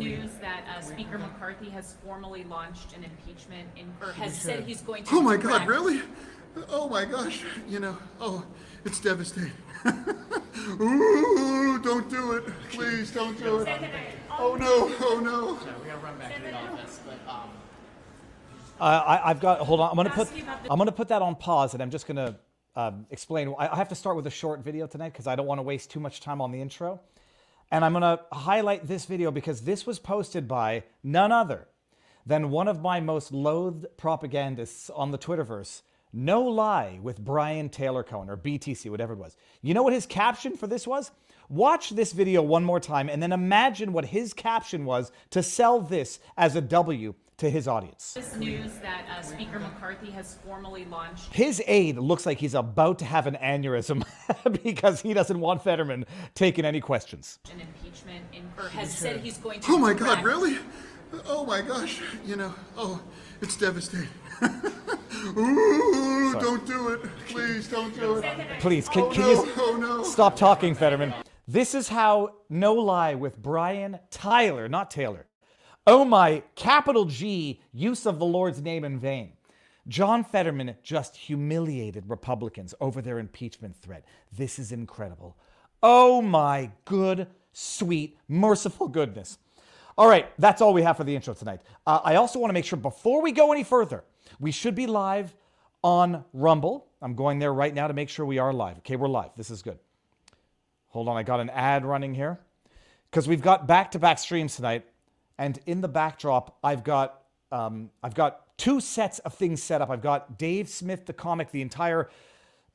news that uh, Speaker McCarthy has formally launched an impeachment in, or has said he's going to. Oh my God, direct- really? Oh my gosh, you know, oh, it's devastating. Ooh, don't do it. Please don't do it. Oh no, oh no. We gotta run back to the office, but um, Uh, I, I've got. Hold on. I'm gonna put. Ask you about the- I'm gonna put that on pause, and I'm just gonna um, explain. I, I have to start with a short video tonight because I don't want to waste too much time on the intro. And I'm gonna highlight this video because this was posted by none other than one of my most loathed propagandists on the Twitterverse. No lie with Brian Taylor Cohen or BTC, whatever it was. You know what his caption for this was? Watch this video one more time and then imagine what his caption was to sell this as a W to his audience. This news that uh, Speaker McCarthy has formally launched His aide looks like he's about to have an aneurysm because he doesn't want Fetterman taking any questions. an impeachment in, has said he's going to. Oh my God, really? Oh my gosh, you know, oh, it's devastating. Ooh, don't do it. Please don't do it. Please, can, Oh can no, you oh no. stop talking, Fetterman? This is how No Lie with Brian Tyler, not Taylor. Oh my, capital G, use of the Lord's name in vain. John Fetterman just humiliated Republicans over their impeachment threat. This is incredible. Oh my good, sweet, merciful goodness. All right, that's all we have for the intro tonight. Uh, I also want to make sure before we go any further, we should be live on Rumble. I'm going there right now to make sure we are live. Okay, we're live. This is good. Hold on, I got an ad running here because we've got back-to-back streams tonight, and in the backdrop, I've got um, I've got two sets of things set up. I've got Dave Smith, the comic, the entire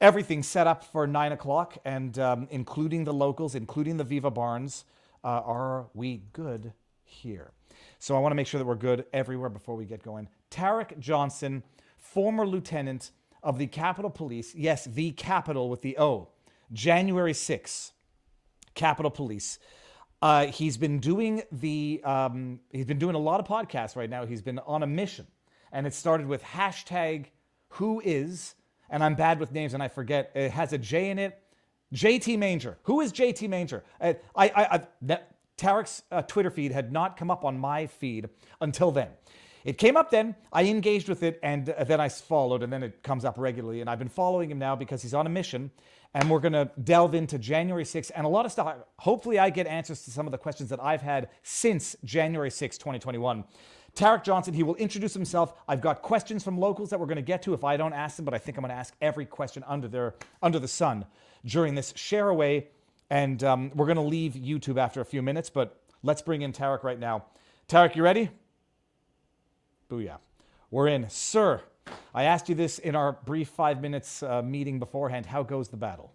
everything set up for nine o'clock, and um, including the locals, including the Viva Barnes. Uh, are we good here? So I want to make sure that we're good everywhere before we get going. Tarik Johnson, former lieutenant of the Capitol Police, yes, the Capitol with the O, January 6th. Capitol Police. Uh, he's been doing the um, he's been doing a lot of podcasts right now. He's been on a mission, and it started with hashtag Who is and I'm bad with names and I forget. It has a J in it. JT Manger. Who is JT Manger? Uh, I, I, I that, Tarik's uh, Twitter feed had not come up on my feed until then. It came up then. I engaged with it, and uh, then I followed, and then it comes up regularly. And I've been following him now because he's on a mission, and we're going to delve into January 6th and a lot of stuff. Hopefully, I get answers to some of the questions that I've had since January 6th, 2021. Tarik Johnson, he will introduce himself. I've got questions from locals that we're going to get to if I don't ask them, but I think I'm going to ask every question under their under the sun during this share away. And um, we're going to leave YouTube after a few minutes, but let's bring in Tarik right now. Tarik, you ready? Booyah. We're in. Sir, I asked you this in our brief five minutes uh, meeting beforehand. How goes the battle?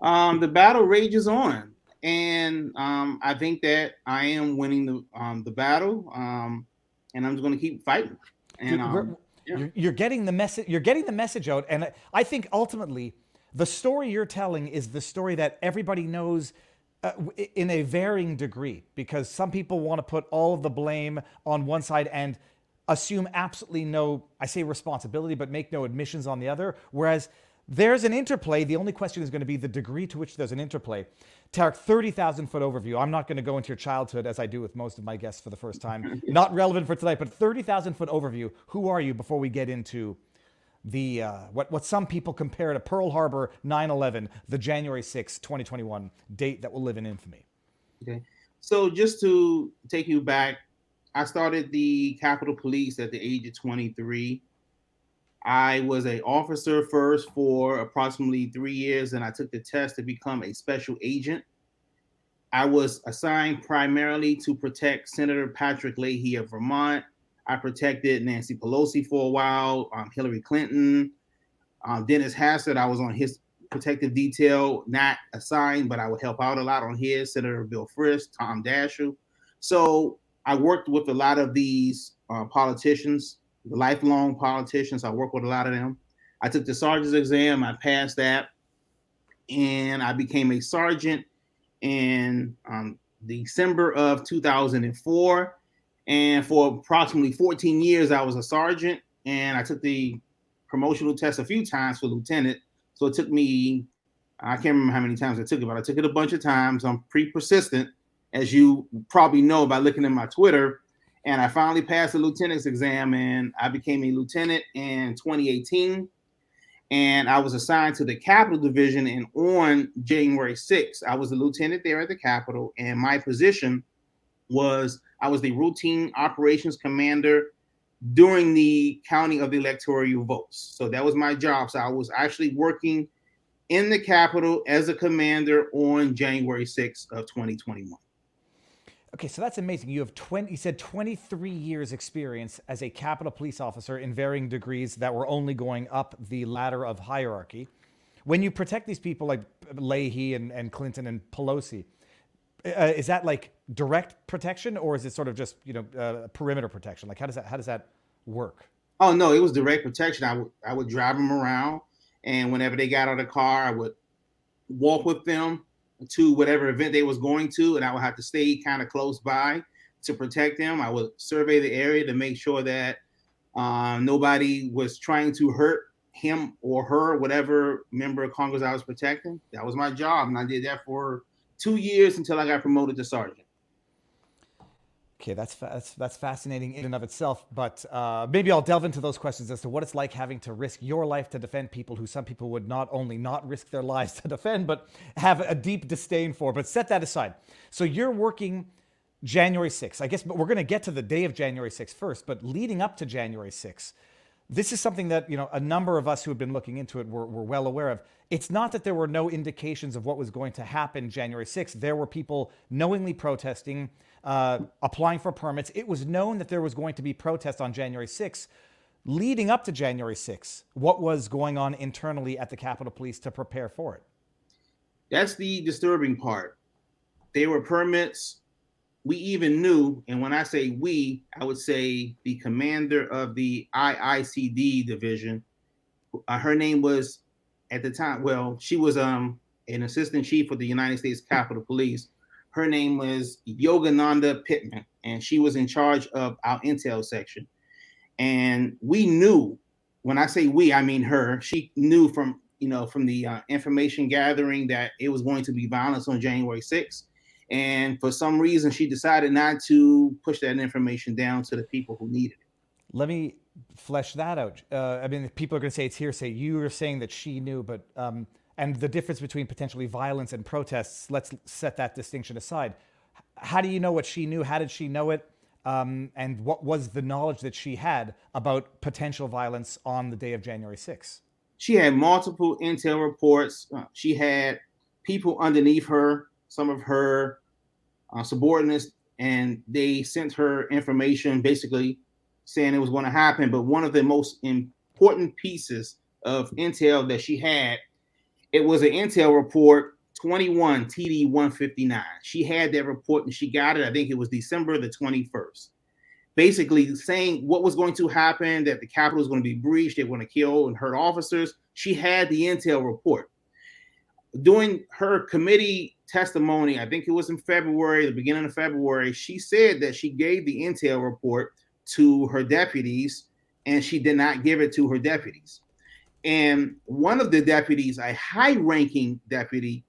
Um, the battle rages on, and um, I think that I am winning the um, the battle, um, and I'm just going to keep fighting. And um, yeah. you're, you're getting the message. You're getting the message out, and I think ultimately, the story you're telling is the story that everybody knows. Uh, in a varying degree, because some people want to put all of the blame on one side and assume absolutely no, I say responsibility, but make no admissions on the other. Whereas there's an interplay. The only question is going to be the degree to which there's an interplay. Tarik, 30,000 foot overview. I'm not going to go into your childhood as I do with most of my guests for the first time. not relevant for tonight, but 30,000 foot overview. Who are you before we get into the uh, what what some people compare to Pearl Harbor 9/11, the January 6, 2021 date that will live in infamy. Okay. So just to take you back, I started the Capitol Police at the age of 23. I was a officer first for approximately three years, and I took the test to become a special agent. I was assigned primarily to protect Senator Patrick Leahy of Vermont. I protected Nancy Pelosi for a while, um, Hillary Clinton, um, Dennis Hastert. I was on his protective detail, not assigned, but I would help out a lot on his. Senator Bill Frist, Tom Daschle. So I worked with a lot of these uh, politicians, lifelong politicians. I worked with a lot of them. I took the sergeant's exam. I passed that, and I became a sergeant in um, December of 2004. And for approximately 14 years, I was a sergeant, and I took the promotional test a few times for lieutenant. So it took me, I can't remember how many times I took it, but I took it a bunch of times. I'm pretty persistent. as you probably know by looking at my Twitter. And I finally passed the lieutenant's exam and I became a lieutenant in 2018. And I was assigned to the Capitol Division. And on January 6th, I was a lieutenant there at the Capitol. And my position was I was the routine operations commander during the counting of the electoral votes. So that was my job. So I was actually working in the Capitol as a commander on January 6th of 2021. Okay, so that's amazing. You have 20, you said 23 years experience as a Capitol police officer in varying degrees that were only going up the ladder of hierarchy. When you protect these people like Leahy and, and Clinton and Pelosi, uh, is that like direct protection or is it sort of just, you know, uh, perimeter protection? Like how does that, how does that work? Oh no, it was direct protection. I would, I would drive them around and whenever they got out of the car, I would walk with them to whatever event they was going to, and I would have to stay kind of close by to protect them. I would survey the area to make sure that um, nobody was trying to hurt him or her, whatever member of Congress I was protecting. That was my job, and I did that for two years until I got promoted to sergeant. Okay, that's, that's that's fascinating in and of itself. But uh, maybe I'll delve into those questions as to what it's like having to risk your life to defend people who some people would not only not risk their lives to defend, but have a deep disdain for. But set that aside. So you're working January 6th. I guess, but we're going to get to the day of January 6th first. But leading up to January 6th, this is something that you know a number of us who have been looking into it were, were well aware of. It's not that there were no indications of what was going to happen January 6th. There were people knowingly protesting uh, applying for permits. It was known that there was going to be protests on January 6th. Leading up to January 6th, what was going on internally at the Capitol Police to prepare for it? That's the disturbing part. they were permits. We even knew, and when I say we, I would say the commander of the IICD division. Uh, her name was at the time, well, she was um an assistant chief of the United States Capitol Police her name was Yogananda Pittman, and she was in charge of our intel section. And we knew, when I say we, I mean her. She knew from you know from the uh, information gathering that it was going to be violence on January 6th. And for some reason, she decided not to push that information down to the people who needed it. Let me flesh that out. Uh, I mean, people are going to say it's hearsay. You were saying that she knew, but um, and the difference between potentially violence and protests, let's set that distinction aside. How do you know what she knew? How did she know it? Um, and what was the knowledge that she had about potential violence on the day of January 6th? She had multiple intel reports. Uh, she had people underneath her, some of her uh, subordinates, and they sent her information basically saying it was going to happen. But one of the most important pieces of intel that she had it was an intel report 21 TD 159. She had that report and she got it. I think it was December the 21st. Basically saying what was going to happen, that the Capitol was going to be breached, they were going to kill and hurt officers. She had the intel report. During her committee testimony, I think it was in February, the beginning of February, she said that she gave the intel report to her deputies and she did not give it to her deputies. And one of the deputies, a high ranking deputy,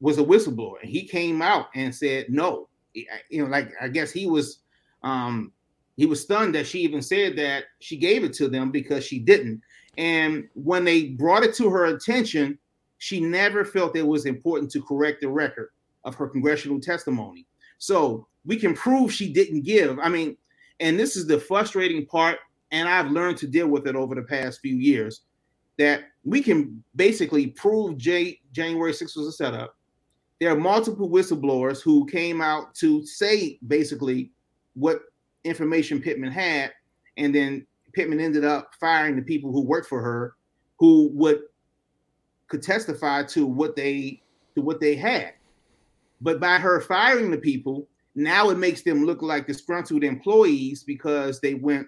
was a whistleblower. And he came out and said, no. You know, like I guess he was um he was stunned that she even said that she gave it to them because she didn't. And when they brought it to her attention, she never felt it was important to correct the record of her congressional testimony. So we can prove she didn't give. I mean, and this is the frustrating part, and I've learned to deal with it over the past few years that we can basically prove J- January 6th was a setup. There are multiple whistleblowers who came out to say basically what information Pittman had, and then Pittman ended up firing the people who worked for her, who would could testify to what they to what they had. But by her firing the people, now it makes them look like disgruntled employees because they went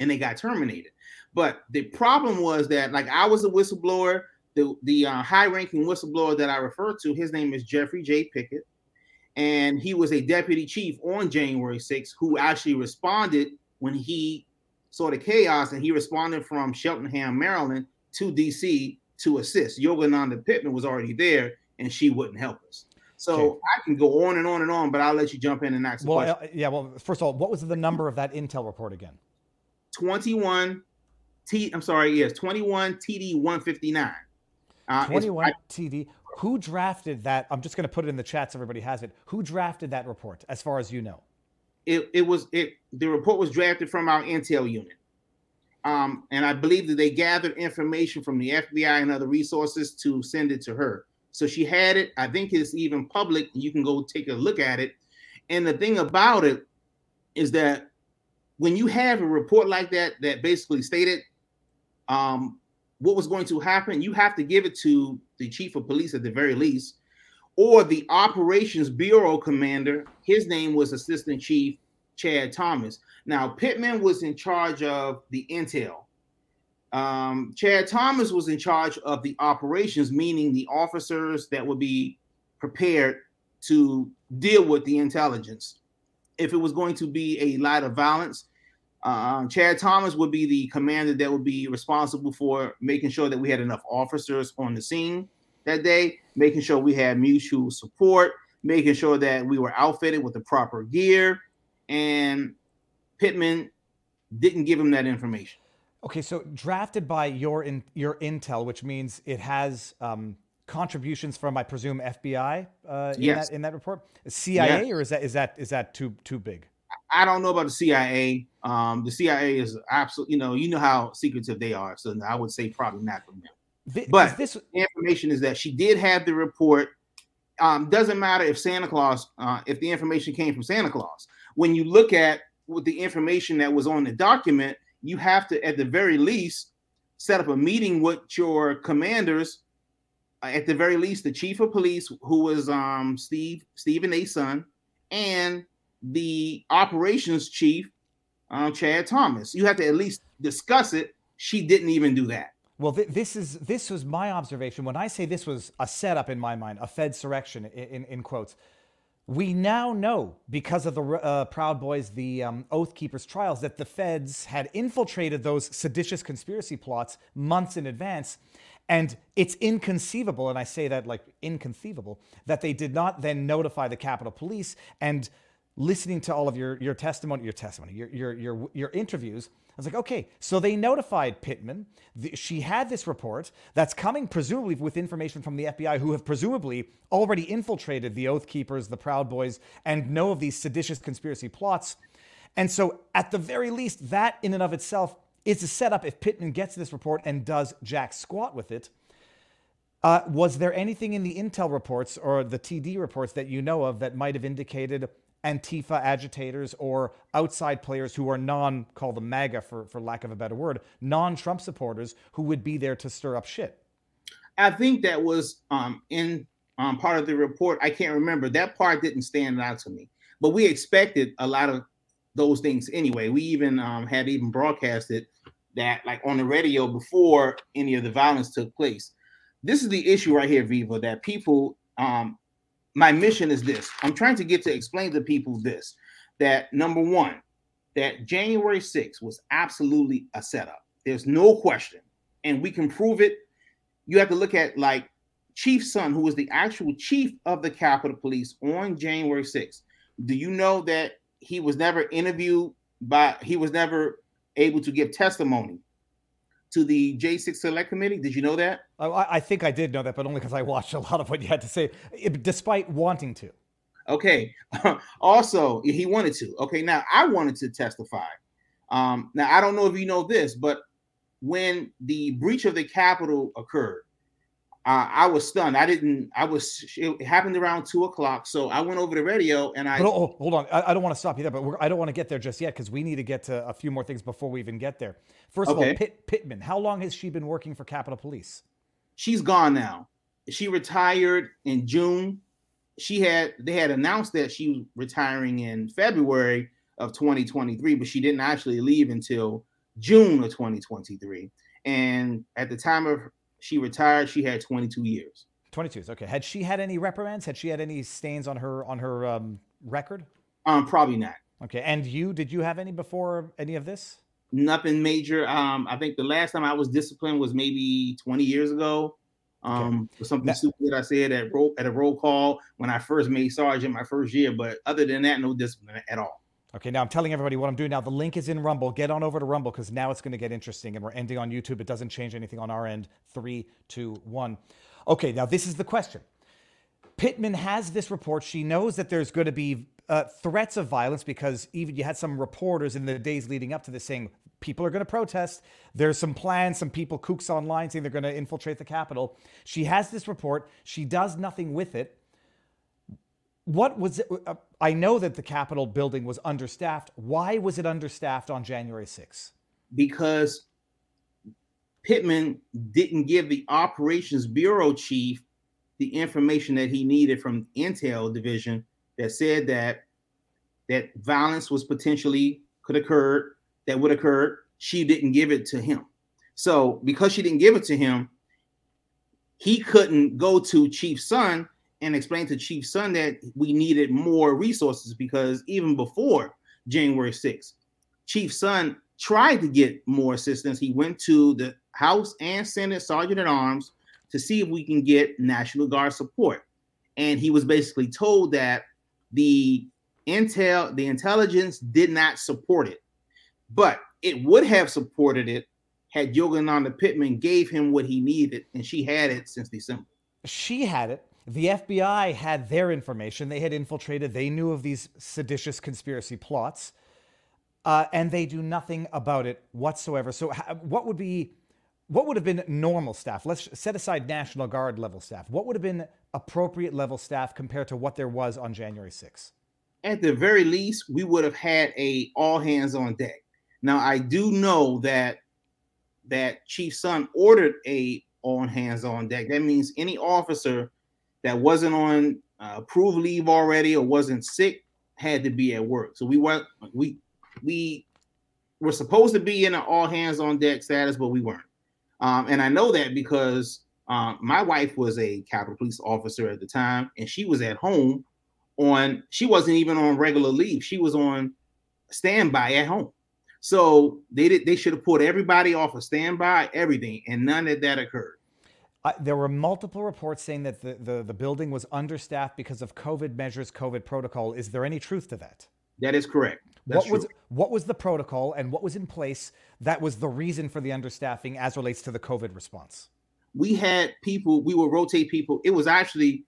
and they got terminated. But the problem was that, like, I was a whistleblower. The the uh, high ranking whistleblower that I referred to, his name is Jeffrey J. Pickett, and he was a deputy chief on January 6th who actually responded when he saw the chaos, and he responded from Cheltenham, Maryland, to DC to assist. Yogananda Pittman was already there, and she wouldn't help us. So Okay. I can go on and on and on, but I'll let you jump in and ask a Well, question. uh, yeah. Well, first of all, what was the number of that intel report again? 21 T. I'm sorry. Yes, 21 TD 159. Uh, 21 I- TD. Who drafted that? I'm just going to put it in the chat so everybody has it. Who drafted that report, as far as you know? it, it was it the report was drafted from our intel unit um, and i believe that they gathered information from the fbi and other resources to send it to her. So she had it. I think it's even public. You can go take a look at it. And the thing about it is that when you have a report like that that basically stated um, what was going to happen you have to give it to the chief of police at the very least or the operations bureau commander. His name was assistant chief chad thomas now pittman was in charge of the intel um, chad thomas was in charge of the operations meaning the officers that would be prepared to deal with the intelligence if it was going to be a lot of violence uh, chad thomas would be the commander that would be responsible for making sure that we had enough officers on the scene that day, making sure we had mutual support, making sure that we were outfitted with the proper gear. And Pittman didn't give him that information. Okay, so drafted by your in, your intel, which means it has um, contributions from, I presume, FBI uh, in, Yes. that, in that report. CIA, or is that is that is that too too big? I don't know about the CIA. Um, the CIA is absolutely, you know, you know how secretive they are. So I would say probably not from them. But- is this The information is that she did have the report. Um, doesn't matter if Santa Claus, uh, if the information came from Santa Claus. When you look at with the information that was on the document, you have to, at the very least, set up a meeting with your commanders. uh, At the very least, the chief of police, who was um, Steve Steven A. Sund, and the operations chief, um, Chad Thomas. You have to at least discuss it. She didn't even do that. Well, th- this is this was my observation when I say this was a setup in my mind, a Fed surrection in, in, in quotes. We now know because of the uh, Proud Boys, the um, Oath Keepers trials, that the feds had infiltrated those seditious conspiracy plots months in advance. And it's inconceivable, and I say that like inconceivable, that they did not then notify the Capitol Police. And listening to all of your your testimony, your testimony, your your your, your interviews, I was like, okay, so they notified Pittman. The, she had this report that's coming presumably with information from the FBI, who have presumably already infiltrated the Oath Keepers, the Proud Boys, and know of these seditious conspiracy plots. And so, at the very least, that in and of itself is a setup if Pittman gets this report and does jack squat with it. Uh, was there anything in the intel reports or the TD reports that you know of that might have indicated Antifa agitators or outside players who are non, call them MAGA for, for lack of a better word, non Trump supporters who would be there to stir up shit? I think that was um, in um, part of the report. I can't remember. That part didn't stand out to me, but we expected a lot of those things anyway. We even um, had even broadcasted that like on the radio before any of the violence took place. This is the issue right here, Viva, that people um, my mission is this. I'm trying to get to explain to people this that number one, that January 6th was absolutely a setup. There's no question. And we can prove it. You have to look at like Chief Sund, who was the actual chief of the Capitol Police on January 6th. Do you know that he was never interviewed by, he was never able to give testimony to the J6 Select Committee? Did you know that? I- I, I think I did know that, but only because I watched a lot of what you had to say, eh, despite wanting to. Okay. also, he wanted to. Okay. Now, I wanted to testify. Um, now, I don't know if you know this, but when the breach of the Capitol occurred, uh, I was stunned. I didn't, I was, it happened around two o'clock. So I went over the radio and I, But oh, hold on. I, I don't want to stop you there, but we're, I don't want to get there just yet because we need to get to a few more things before we even get there. First of all, Pitt, Pittman, how long has she been working for Capitol Police? she's gone now. She retired in June. She had, they had announced that she was retiring in February of 2023, but she didn't actually leave until June of 2023. And at the time of she retired, she had 22 years. 22. Okay. Had she had any reprimands? Had she had any stains on her on her um, record? Um, probably not. Okay. And you, did you have any before any of this? Nothing major. Um, I think the last time I was disciplined was maybe 20 years ago. Um, for something Now- stupid that I said at roll at a roll call when I first made sergeant my first year. But other than that, no discipline at all. Okay, now I'm telling everybody what I'm doing now. The link is in Rumble. Get on over to Rumble because now it's going to get interesting and we're ending on YouTube. It doesn't change anything on our end. Three, two, one. Okay, now this is the question. Pittman has this report. She knows that there's going to be uh, threats of violence because even you had some reporters in the days leading up to this saying people are going to protest. There's some plans, some people kooks online saying they're going to infiltrate the Capitol. She has this report. She does nothing with it. What was it? Uh, I know that the Capitol building was understaffed. Why was it understaffed on January 6th? because Pittman didn't give the operations bureau chief the information that he needed from Intel division that said that that violence was potentially could occur that would occur. She didn't give it to him. So because she didn't give it to him, he couldn't go to Chief Sund and explained to Chief Sund that we needed more resources because even before January 6th, Chief Sund tried to get more assistance. He went to the House and Senate Sergeant at Arms to see if we can get National Guard support. And he was basically told that the intel, the intelligence did not support it, but it would have supported it had Yogananda Pittman gave him what he needed, and she had it since December. She had it. The FBI had their information. They had infiltrated. They knew of these seditious conspiracy plots, uh, and they do nothing about it whatsoever. So, what would be, what would have been normal staff? Let's set aside National Guard level staff. What would have been appropriate level staff compared to what there was on January 6th? at the very least, we would have had a all hands on deck. Now, I do know that that Chief Sund ordered a all hands on deck. That means any officer that wasn't on uh, approved leave already or wasn't sick had to be at work. So we weren't we we were supposed to be in an all hands on deck status, but we weren't. Um, and I know that because um, my wife was a Capitol Police officer at the time, and she was at home on she wasn't even on regular leave she was on standby at home so they did they should have put everybody off of standby everything and none of that occurred Uh, there were multiple reports saying that the, the, the building was understaffed because of COVID measures, COVID protocol. Is there any truth to that? that is correct That's what was true. what was the protocol and what was in place that was the reason for the understaffing as relates to the COVID response? we had people we would rotate people it was actually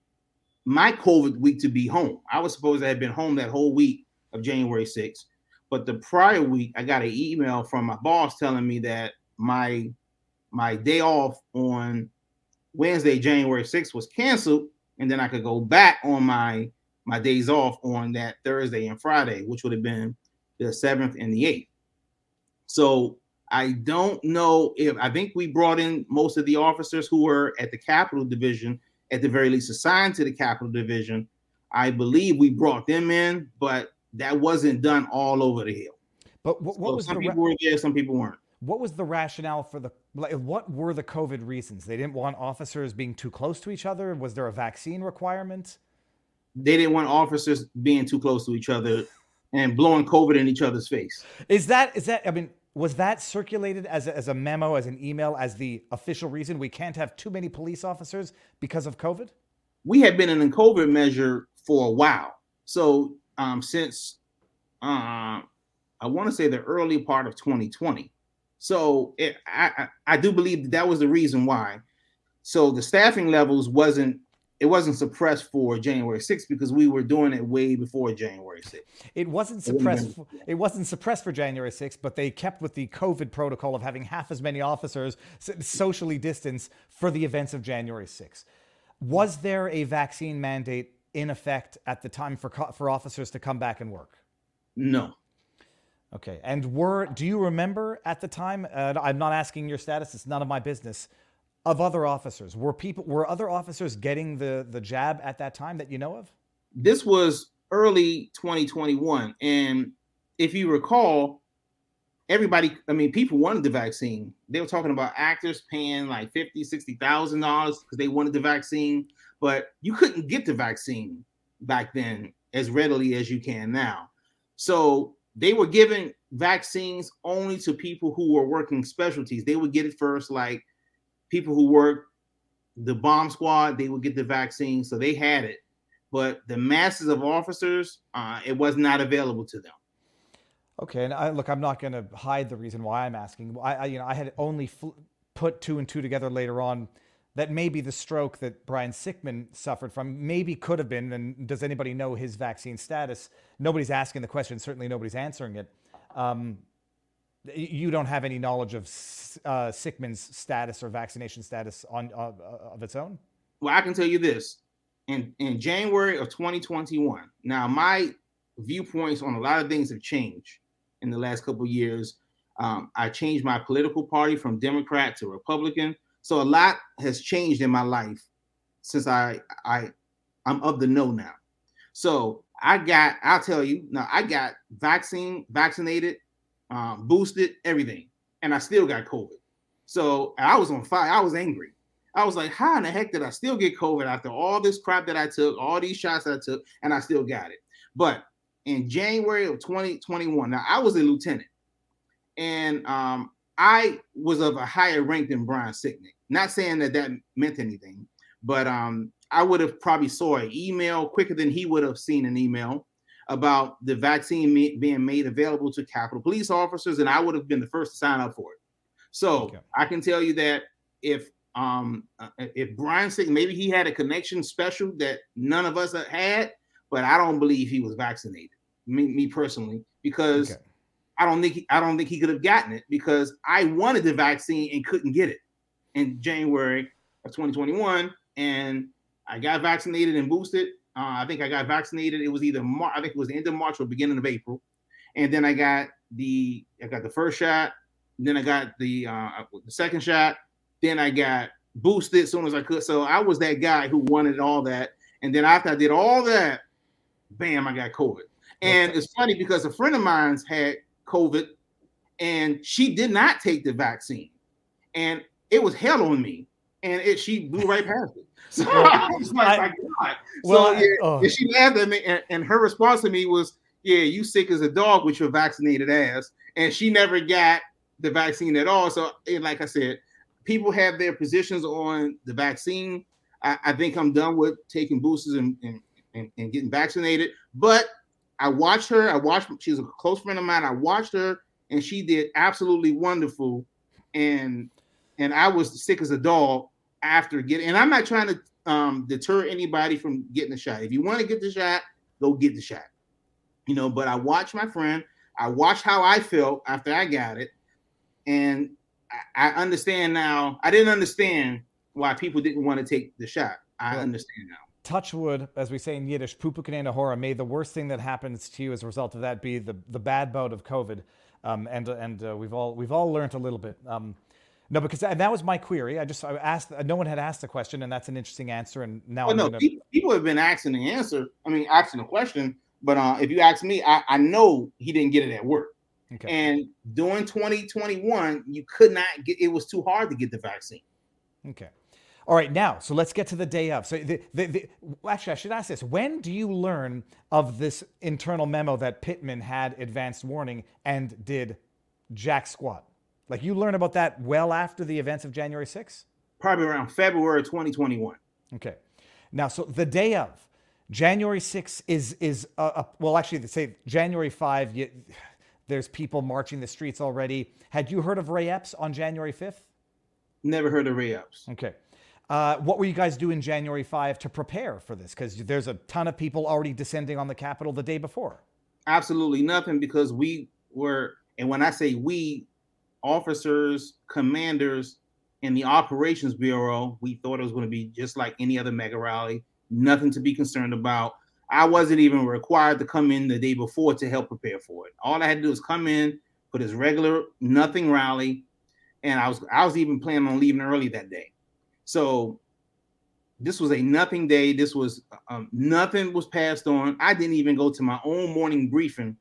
my covid week to be home i was supposed to have been home that whole week of january 6th but the prior week i got an email from my boss telling me that my my day off on wednesday january 6th was canceled and then i could go back on my my days off on that thursday and friday which would have been the 7th and the 8th so I don't know if I think we brought in most of the officers who were at the Capitol Division, at the very least assigned to the Capitol Division. I believe we brought them in, but that wasn't done all over the hill. But what, what So was some the people ra- were there, some people weren't. What was the rationale for the like, what were the COVID reasons? They didn't want officers being too close to each other. Was there a vaccine requirement? They didn't want officers being too close to each other and blowing COVID in each other's face. Is that is that I mean was that circulated as a, as a memo as an email as the official reason we can't have too many police officers because of COVID? we had been in a COVID measure for a while. So um, since uh, I want to say the early part of 2020. So it, I, I I do believe that, that was the reason why. So the staffing levels wasn't it wasn't suppressed for January 6th because we were doing it way before January 6th. It wasn't suppressed. For, it wasn't suppressed for January 6th, but they kept with the COVID protocol of having half as many officers socially distanced for the events of January 6th. Was there a vaccine mandate in effect at the time for for officers to come back and work? No, Okay, and were do you remember at the time? Uh, I'm not asking your status; it's none of my business. Of other officers, were people were other officers getting the the jab at that time that you know of? this was early 2021 and if you recall everybody i mean people wanted the vaccine they were talking about actors paying like 50 60 thousand dollars because they wanted the vaccine but you couldn't get the vaccine back then as readily as you can now so they were giving vaccines only to people who were working specialties they would get it first like people who work the bomb squad, they would get the vaccine, so they had it. But the masses of officers, uh, it was not available to them. Okay, and I, look, I'm not going to hide the reason why I'm asking. I, I you know, I had only fl- put two and two together later on that maybe the stroke that Brian Sicknick suffered from maybe could have been. And does anybody know his vaccine status? Nobody's asking the question. Certainly, nobody's answering it. Um, you don't have any knowledge of uh, Sicknick's status or vaccination status on uh, of its own. Well, I can tell you this: in in January of 2021. Now, my viewpoints on a lot of things have changed in the last couple years. Um, I changed my political party from Democrat to Republican. So a lot has changed in my life since I I I'm of the know now. So I got I'll tell you now I got vaccine vaccinated, um, boosted everything, and I still got COVID. So I was on fire. I was angry. I was like, how in the heck did I still get COVID after all this crap that I took, all these shots that I took, and I still got it? But in January of 2021. Now I was a lieutenant, and um, I was of a higher rank than Brian Sicknick. Not saying that that meant anything, but um, I would have probably saw an email quicker than he would have seen an email about the vaccine being made available to Capitol Police officers, and I would have been the first to sign up for it. So okay. I can tell you that if um uh, if Brian Sick maybe he had a connection special that none of us had, but I don't believe he was vaccinated. Me, me personally, because okay. I don't think he, I don't think he could have gotten it because I wanted the vaccine and couldn't get it in January of 2021, and I got vaccinated and boosted. Uh, I think I got vaccinated. It was either Mar- I think it was the end of March or beginning of April, and then I got the I got the first shot. Then I got the uh, the second shot. Then I got boosted as soon as I could. So I was that guy who wanted all that. And then after I did all that, bam, I got COVID. And it's funny because a friend of mine's had COVID and she did not take the vaccine. And it was hell on me. And it she blew right past it. So well, I was like, I, my God. Well, so yeah, oh. she laughed at me, and, and, her response to me was, Yeah, you sick as a dog with your vaccinated ass. And she never got the vaccine at all. So, like I said, people have their positions on the vaccine. I, I think I'm done with taking boosters and, and, and, and getting vaccinated. But I watched her. I watched. She's a close friend of mine. I watched her, and she did absolutely wonderful. And and I was sick as a dog after getting. And I'm not trying to um, deter anybody from getting the shot. If you want to get the shot, go get the shot. You know. But I watched my friend. I watched how I felt after I got it, and I, I understand now. I didn't understand why people didn't want to take the shot. I understand now touch wood, as we say in Yiddish, pupukanena hora, may the worst thing that happens to you as a result of that be the, the bad bout of COVID. Um, and and uh, we've all we've all learned a little bit. Um, no, because that, that was my query. I just I asked. No one had asked the question, and that's an interesting answer. And now well, no, gonna... people have been asking the answer. I mean, asking the question. But uh, if you ask me, I, I know he didn't get it at work. Okay. And during 2021, you could not get. It was too hard to get the vaccine. Okay. All right, now, so let's get to the day of. So, the, the, the, actually, I should ask this: When do you learn of this internal memo that Pittman had advanced warning and did jack squat? Like you learn about that well after the events of January 6th? Probably around February 2021. Okay. Now, so the day of January 6th is is uh, uh, well, actually, say January 5. You, there's people marching the streets already. Had you heard of Ray Epps on January 5th? Never heard of Ray Epps. Okay. Uh, what were you guys doing January 5 to prepare for this? Because there's a ton of people already descending on the Capitol the day before. Absolutely nothing because we were, and when I say we, officers, commanders in the Operations Bureau, we thought it was going to be just like any other MAGA rally, nothing to be concerned about. I wasn't even required to come in the day before to help prepare for it. All I had to do was come in, put his regular nothing rally, and I was I was even planning on leaving early that day. So this was a nothing day. This was um, nothing was passed on. I didn't even go to my own morning briefing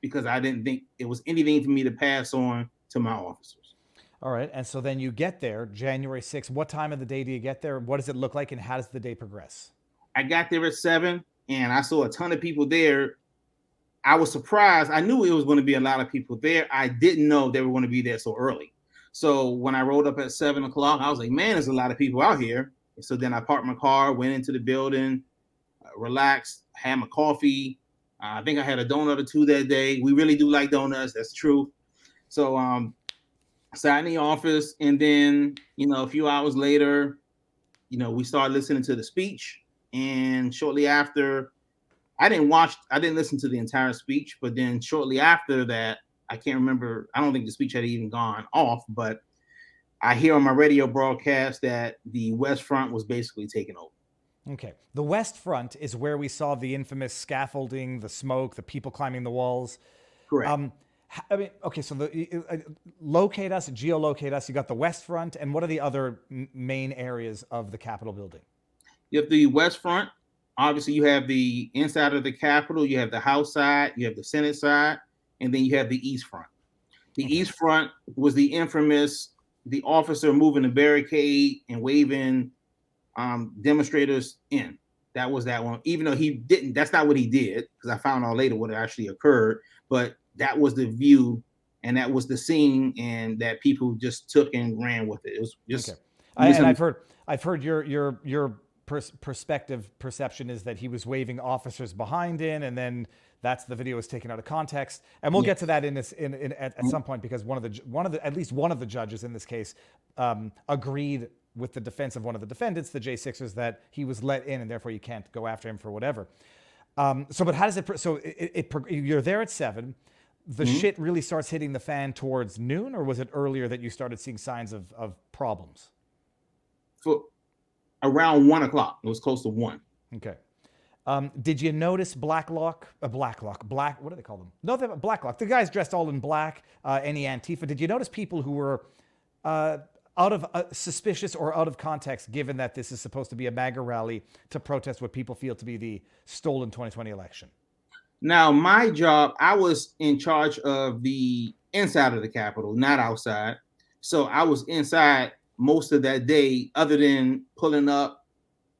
because I didn't think it was anything for me to pass on to my officers. All right. And so then you get there January 6th. What time of the day do you get there? What does it look like and how does the day progress? I got there at seven and I saw a ton of people there. I was surprised. I knew it was going to be a lot of people there. I didn't know they were going to be there so early. So when I rolled up at seven o'clock, I was like, man, there's a lot of people out here. So then I parked my car, went into the building, uh, relaxed, had my coffee. Uh, I think I had a donut or two that day. We really do like donuts. That's true. So um, sat in the office, and then you know a few hours later, you know we started listening to the speech, and shortly after, I didn't watch, I didn't listen to the entire speech, but then shortly after that, I can't remember. I don't think the speech had even gone off, but I hear on my radio broadcast that the West Front was basically taken over. Okay. The West Front is where we saw the infamous scaffolding, the smoke, the people climbing the walls. Correct. Um, I mean, okay, so the uh, locate us, geolocate us. You got the West Front, and what are the other m- main areas of the Capitol building? You have the West Front. Obviously, you have the inside of the Capitol. You have the House side. You have the Senate side, and then you have the East Front. The East Front was the infamous the officer moving the barricade and waving um, demonstrators in. That was that one. Even though he didn't, that's not what he did because I found out later what actually occurred. But that was the view and that was the scene, and that people just took and ran with it. It was just. Okay. I, and I've heard, I've heard your your your pers- perspective perception is that he was waving officers behind in, and then that's the video was taken out of context. And we'll get to that in this in, in at, at, some point because one of the one of the at least one of the judges in this case um, agreed with the defense of one of the defendants, the J6ers, that he was let in, and therefore you can't go after him for whatever. Um, so, but how does it? So, it, it, it you're there at seven the mm-hmm. shit really starts hitting the fan towards noon, or was it earlier that you started seeing signs of, of problems? For around one o'clock, it was close to one. Okay. Um, did you notice Black Bloc? A uh, Black Bloc, black. What do they call them? No, they have a Black Bloc. The guys dressed all in black. Uh, any Antifa? Did you notice people who were uh, out of uh, suspicious or out of context, given that this is supposed to be a MAGA rally to protest what people feel to be the stolen 2020 election? Now, my job, I was in charge of the inside of the Capitol, not outside. So I was inside most of that day, other than pulling up,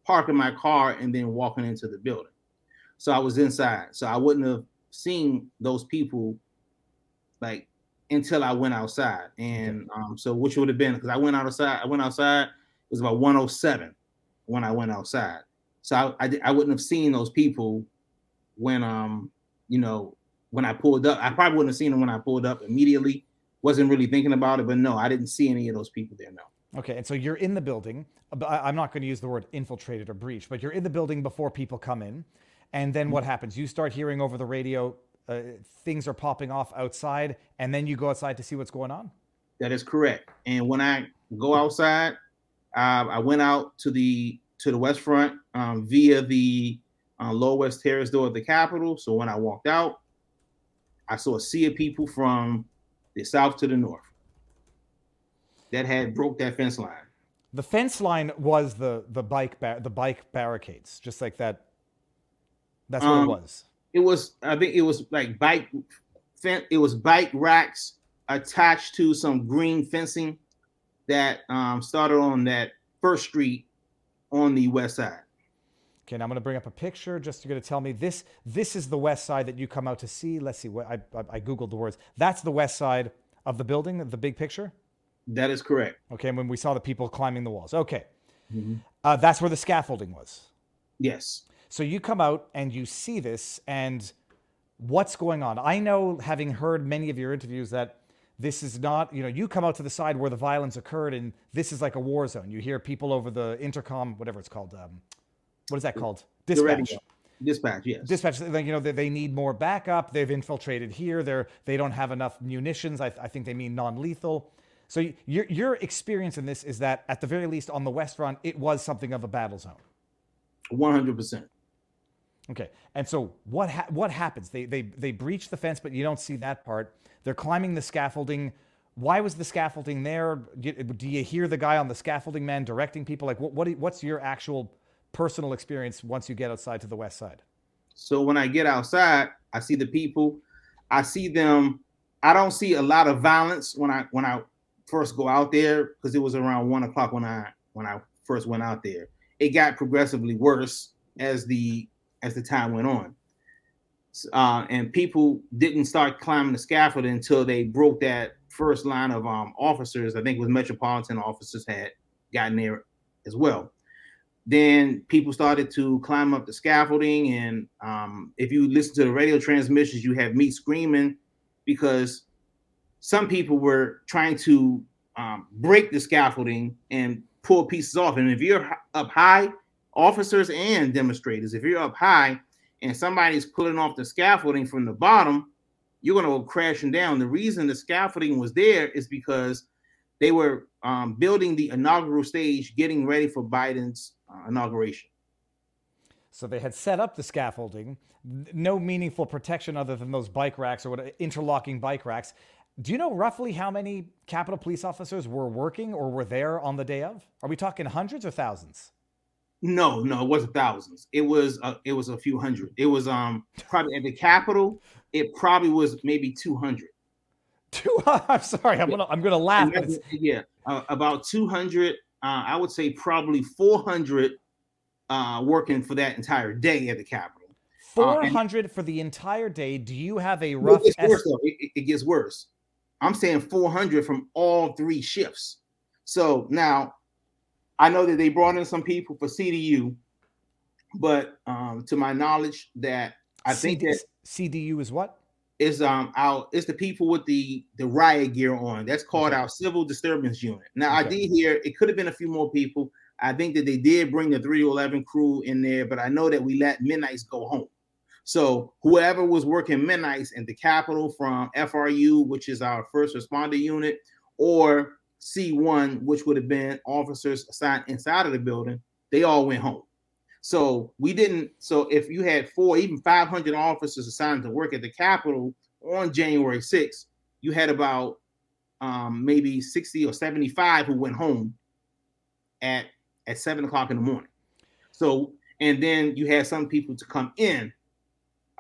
parking my car, and then walking into the building. So I was inside. So I wouldn't have seen those people like until I went outside. And um, so which would have been because I went outside, I went outside, it was about 107 when I went outside. So I, I, I wouldn't have seen those people when um you know when I pulled up. I probably wouldn't have seen them when I pulled up immediately. Wasn't really thinking about it, but no, I didn't see any of those people there. No. Okay, and so you're in the building. I'm not going to use the word infiltrated or breach, but you're in the building before people come in, and then what happens? You start hearing over the radio uh, things are popping off outside, and then you go outside to see what's going on. That is correct. And when I go outside, uh, I went out to the to the west front um, via the uh, Lower West Terrace door of the Capitol. So when I walked out, I saw a sea of people from the south to the north that had broke that fence line. The fence line was the the bike bar- the bike barricades, just like that. That's what um, it was. It was. I think it was like bike. It was bike racks attached to some green fencing that um, started on that first street on the west side. Okay, now I'm going to bring up a picture. Just going to tell me this. This is the west side that you come out to see. Let's see. What I, I, I googled the words. That's the west side of the building. The big picture. That is correct. Okay, when we saw the people climbing the walls. Okay, mm-hmm. uh, that's where the scaffolding was. Yes. So you come out and you see this, and what's going on? I know, having heard many of your interviews, that this is not. You know, you come out to the side where the violence occurred, and this is like a war zone. You hear people over the intercom, whatever it's called. Um, what is that called? Dispatch. Dispatch, yes. Dispatch. Like you know, they, they need more backup. They've infiltrated here. They're they don't have enough munitions. I, I think they mean non-lethal. So your your experience in this is that at the very least on the West Front, it was something of a battle zone. One hundred percent. Okay, and so what ha- what happens? They they they breach the fence, but you don't see that part. They're climbing the scaffolding. Why was the scaffolding there? Do, do you hear the guy on the scaffolding man directing people? Like what what what's your actual personal experience once you get outside to the west side? So when I get outside, I see the people. I see them. I don't see a lot of violence when I when I first go out there because it was around one o'clock when I when I first went out there. It got progressively worse as the as the time went on. Uh, and people didn't start climbing the scaffold until they broke that first line of um, officers. I think was metropolitan officers had gotten there as well. Then people started to climb up the scaffolding. And um, if you listen to the radio transmissions, you have me screaming because some people were trying to um, break the scaffolding and pull pieces off. And if you're up high, officers and demonstrators, if you're up high and somebody's pulling off the scaffolding from the bottom, you're going to go crashing down. The reason the scaffolding was there is because they were um, building the inaugural stage, getting ready for Biden's inauguration. So they had set up the scaffolding, no meaningful protection other than those bike racks or what interlocking bike racks. Do you know roughly how many Capitol police officers were working or were there on the day of? Are we talking hundreds or thousands? No, no, it wasn't thousands. It was uh, it was a few hundred. It was um probably at the Capitol. It probably was maybe two hundred. Two. I'm sorry. I'm gonna I'm gonna laugh. Yeah, uh, about two hundred. Uh, I would say probably four hundred uh, working for that entire day at the Capitol. Uh, four hundred for the entire day. Do you have a rough? It gets, worse, it, it gets worse. I'm saying 400 from all three shifts. So now I know that they brought in some people for CDU, but um, to my knowledge, that I think that CDU is what is um our it's the people with the the riot gear on. That's called okay. our civil disturbance unit. Now okay. I did hear it could have been a few more people. I think that they did bring the 311 crew in there, but I know that we let midnights go home. So whoever was working midnights in the Capitol from FRU, which is our first responder unit, or C1, which would have been officers assigned inside of the building, they all went home. So we didn't. So if you had four, even 500 officers assigned to work at the Capitol on January 6th, you had about um, maybe 60 or 75 who went home at at seven o'clock in the morning. So and then you had some people to come in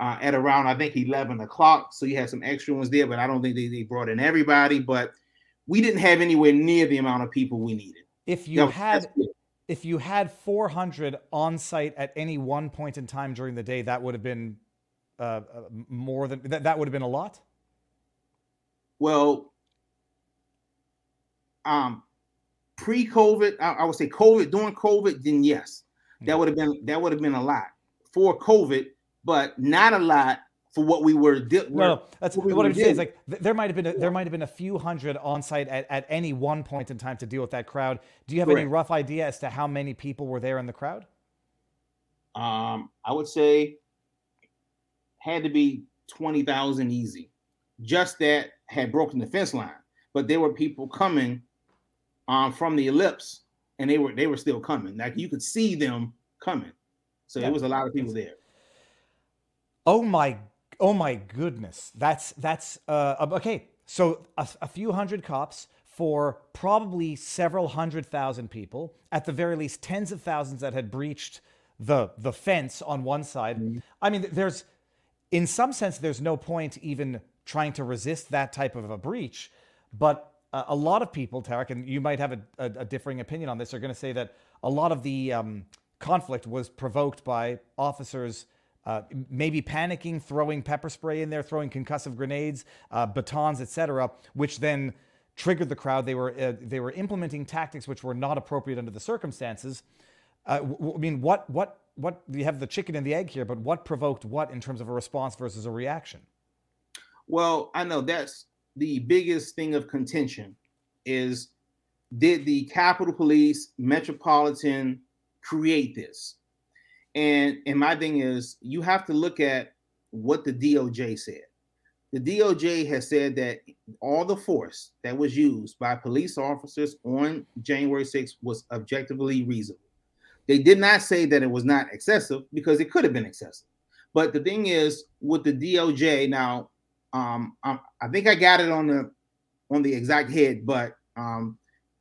uh, at around I think 11 o'clock. So you had some extra ones there, but I don't think they, they brought in everybody. But we didn't have anywhere near the amount of people we needed. If you had if you had 400 on site at any one point in time during the day, that would have been uh, uh more than that. That would have been a lot. Well, um, pre-COVID, I, I would say COVID during COVID, then yes, that hmm. would have been that would have been a lot. For COVID, but not a lot for what we were. Di- no, that's what, what I'm saying. Is like there might have been a, there might have been a few hundred on site at, at any one point in time to deal with that crowd. Do you have Correct. any rough idea as to how many people were there in the crowd? Um, I would say had to be twenty thousand easy. Just that had broken the fence line, but there were people coming um, from the ellipse, and they were they were still coming. Like you could see them coming. So yeah. there was a lot of people there. Oh my, oh my goodness. That's that's uh, okay. So a, a few hundred cops for probably several hundred thousand people, at the very least, tens of thousands that had breached the the fence on one side. Mm-hmm. I mean, there's in some sense there's no point even trying to resist that type of a breach, but a lot of people, Tarik, and you might have a, a, a differing opinion on this, are going to say that a lot of the um, conflict was provoked by officers uh, maybe panicking, throwing pepper spray in there, throwing concussive grenades, uh, batons, etc., which then triggered the crowd. They were uh, they were implementing tactics which were not appropriate under the circumstances. Uh, w- I mean, what what what? You have the chicken and the egg here, but what provoked what in terms of a response versus a reaction? Well, I know that's the biggest thing of contention is did the Capitol Police Metropolitan create this? And and my thing is you have to look at what the DOJ said. The DOJ has said that all the force that was used by police officers on January 6th was objectively reasonable. They did not say that it was not excessive because it could have been excessive. But the thing is, with the DOJ now, um, I, I think I got it on the on the exact head, but um,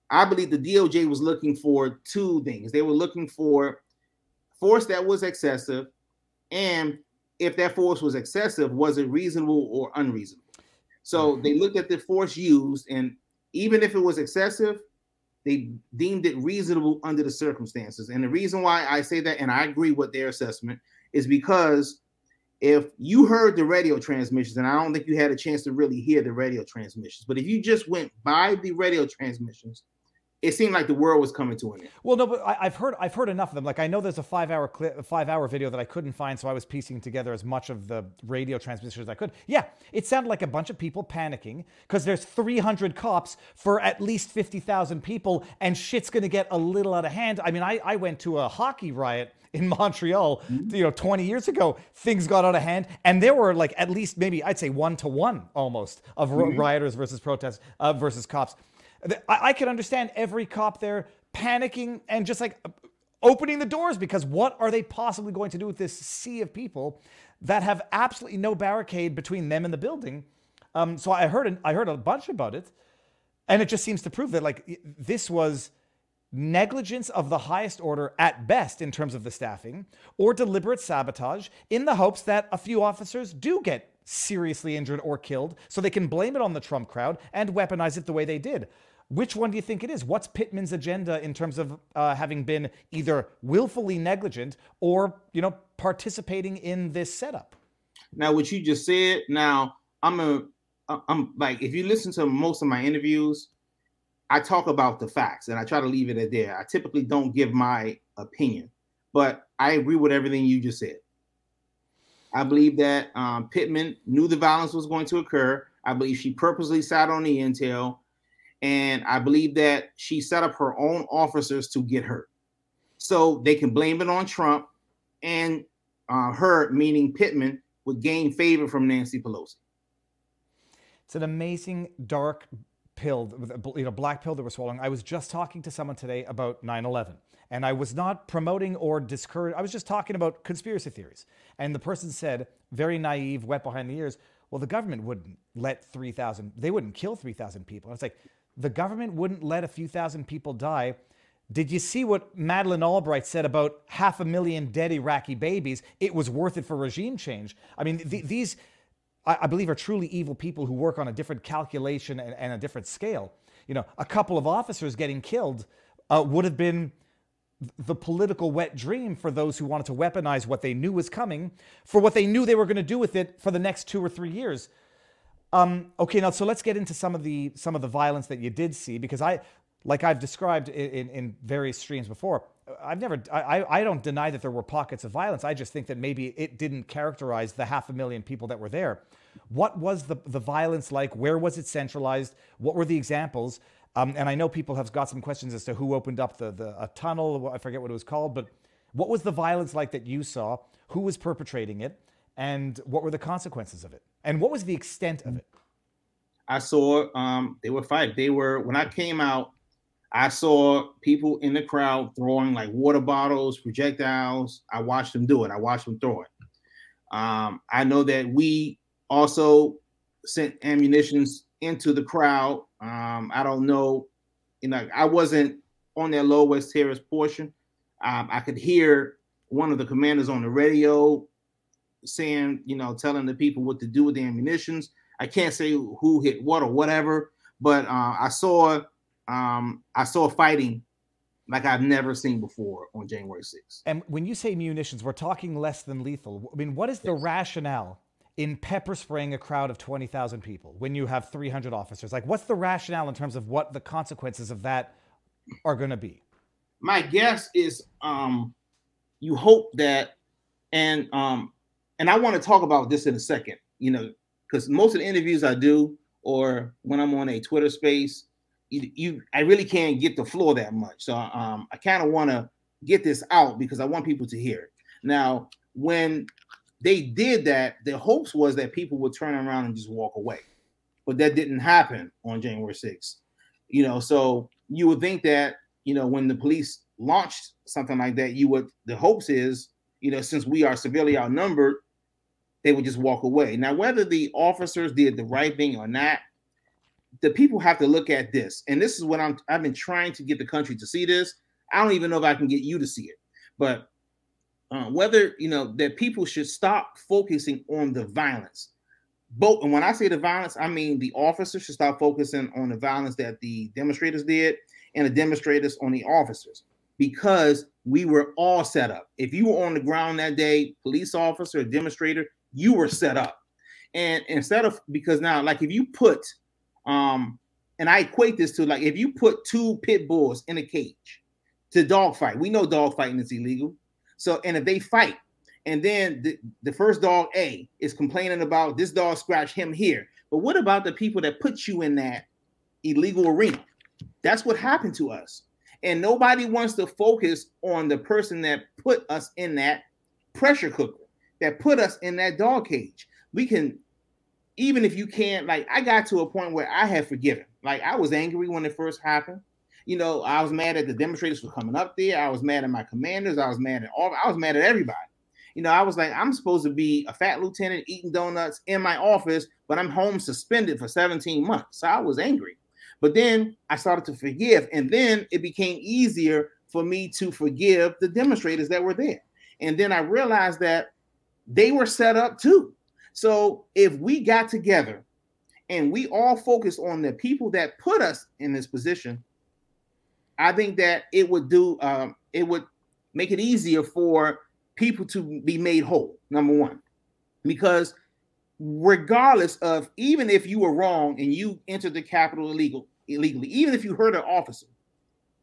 I believe the DOJ was looking for two things. They were looking for force that was excessive, and if that force was excessive, was it reasonable or unreasonable? So they looked at the force used, and even if it was excessive, they deemed it reasonable under the circumstances. And the reason why I say that, and I agree with their assessment, is because if you heard the radio transmissions, and I don't think you had a chance to really hear the radio transmissions, but if you just went by the radio transmissions, it seemed like the world was coming to an end. Well, no, but I, have heard I've heard enough of them. Like I know there's a five hour clip, a five hour video that I couldn't find, so I was piecing together as much of the radio transmission as I could. Yeah, it sounded like a bunch of people panicking because there's 300 cops for at least 50,000 people, and shit's gonna get a little out of hand. I mean, I, I went to a hockey riot in Montreal, mm-hmm. you know, 20 years ago, things got out of hand, and there were like at least maybe I'd say one to one almost of mm-hmm. rioters versus protests uh, versus cops. I, I can understand every cop there panicking and just like opening the doors because what are they possibly going to do with this sea of people that have absolutely no barricade between them and the building? Um, so I heard I heard a bunch about it, and it just seems to prove that like this was negligence of the highest order at best in terms of the staffing, or deliberate sabotage in the hopes that a few officers do get seriously injured or killed, so they can blame it on the Trump crowd and weaponize it the way they did. Which one do you think it is? What's Pittman's agenda in terms of uh, having been either willfully negligent or, you know, participating in this setup? Now, what you just said. Now, I'm a, I'm like, if you listen to most of my interviews, I talk about the facts and I try to leave it at there. I typically don't give my opinion, but I agree with everything you just said. I believe that um, Pittman knew the violence was going to occur. I believe she purposely sat on the intel and I believe that she set up her own officers to get hurt. So they can blame it on Trump, and uh, her, meaning Pittman, would gain favor from Nancy Pelosi. It's an amazing dark pill, you know, black pill that we're swallowing. I was just talking to someone today about 9 11, and I was not promoting or discouraging, I was just talking about conspiracy theories. And the person said, very naive, wet behind the ears, well, the government wouldn't let 3,000, they wouldn't kill 3,000 people. It's like, the government wouldn't let a few thousand people die. Did you see what Madeleine Albright said about half a million dead Iraqi babies? It was worth it for regime change. I mean, th- these, I-, I, believe, are truly evil people who work on a different calculation and, and a different scale. You know, a couple of officers getting killed uh, would have been the political wet dream for those who wanted to weaponize what they knew was coming for what they knew they were going to do with it for the next two or three years. Um, okay, now so let's get into some of the some of the violence that you did see because I, like I've described in, in various streams before, I've never I, I don't deny that there were pockets of violence. I just think that maybe it didn't characterize the half a million people that were there. What was the the violence like? Where was it centralized? What were the examples? Um, and I know people have got some questions as to who opened up the the a tunnel. I forget what it was called, but what was the violence like that you saw? Who was perpetrating it? And what were the consequences of it? And what was the extent of it? I saw um, they were fighting. They were when I came out, I saw people in the crowd throwing like water bottles, projectiles. I watched them do it. I watched them throw it. Um, I know that we also sent ammunitions into the crowd. Um, I don't know, you know, I wasn't on that low West Terrace portion. Um, I could hear one of the commanders on the radio saying, you know, telling the people what to do with the ammunitions. I can't say who hit what or whatever, but uh, I saw um, I saw fighting like I've never seen before on January 6th. And when you say munitions, we're talking less than lethal. I mean, what is the yes. rationale in pepper spraying a crowd of 20,000 people when you have 300 officers? Like, what's the rationale in terms of what the consequences of that are going to be? My guess is um, you hope that, and um, and I want to talk about this in a second, you know, because most of the interviews I do or when I'm on a Twitter space, you, you I really can't get the floor that much. So um, I kind of want to get this out because I want people to hear it. Now, when they did that, the hopes was that people would turn around and just walk away. But that didn't happen on January 6th. You know, so you would think that, you know, when the police launched something like that, you would the hopes is you know, since we are severely outnumbered, they would just walk away. Now, whether the officers did the right thing or not, the people have to look at this. And this is what I'm I've been trying to get the country to see this. I don't even know if I can get you to see it, but uh, whether you know that people should stop focusing on the violence. Both, and when I say the violence, I mean the officers should stop focusing on the violence that the demonstrators did, and the demonstrators on the officers because we were all set up. If you were on the ground that day, police officer, demonstrator, you were set up. And instead of because now, like if you put um and I equate this to like if you put two pit bulls in a cage to dog fight. We know dog fighting is illegal. So, and if they fight, and then the, the first dog A is complaining about this dog scratched him here. But what about the people that put you in that illegal arena? That's what happened to us. And nobody wants to focus on the person that put us in that pressure cooker, that put us in that dog cage. We can, even if you can't, like, I got to a point where I had forgiven. Like, I was angry when it first happened. You know, I was mad at the demonstrators for coming up there. I was mad at my commanders. I was mad at all, I was mad at everybody. You know, I was like, I'm supposed to be a fat lieutenant eating donuts in my office, but I'm home suspended for 17 months. So I was angry. But then I started to forgive, and then it became easier for me to forgive the demonstrators that were there. And then I realized that they were set up too. So if we got together and we all focused on the people that put us in this position, I think that it would do um, it would make it easier for people to be made whole. Number one, because regardless of even if you were wrong and you entered the Capitol illegal illegally, even if you hurt an officer,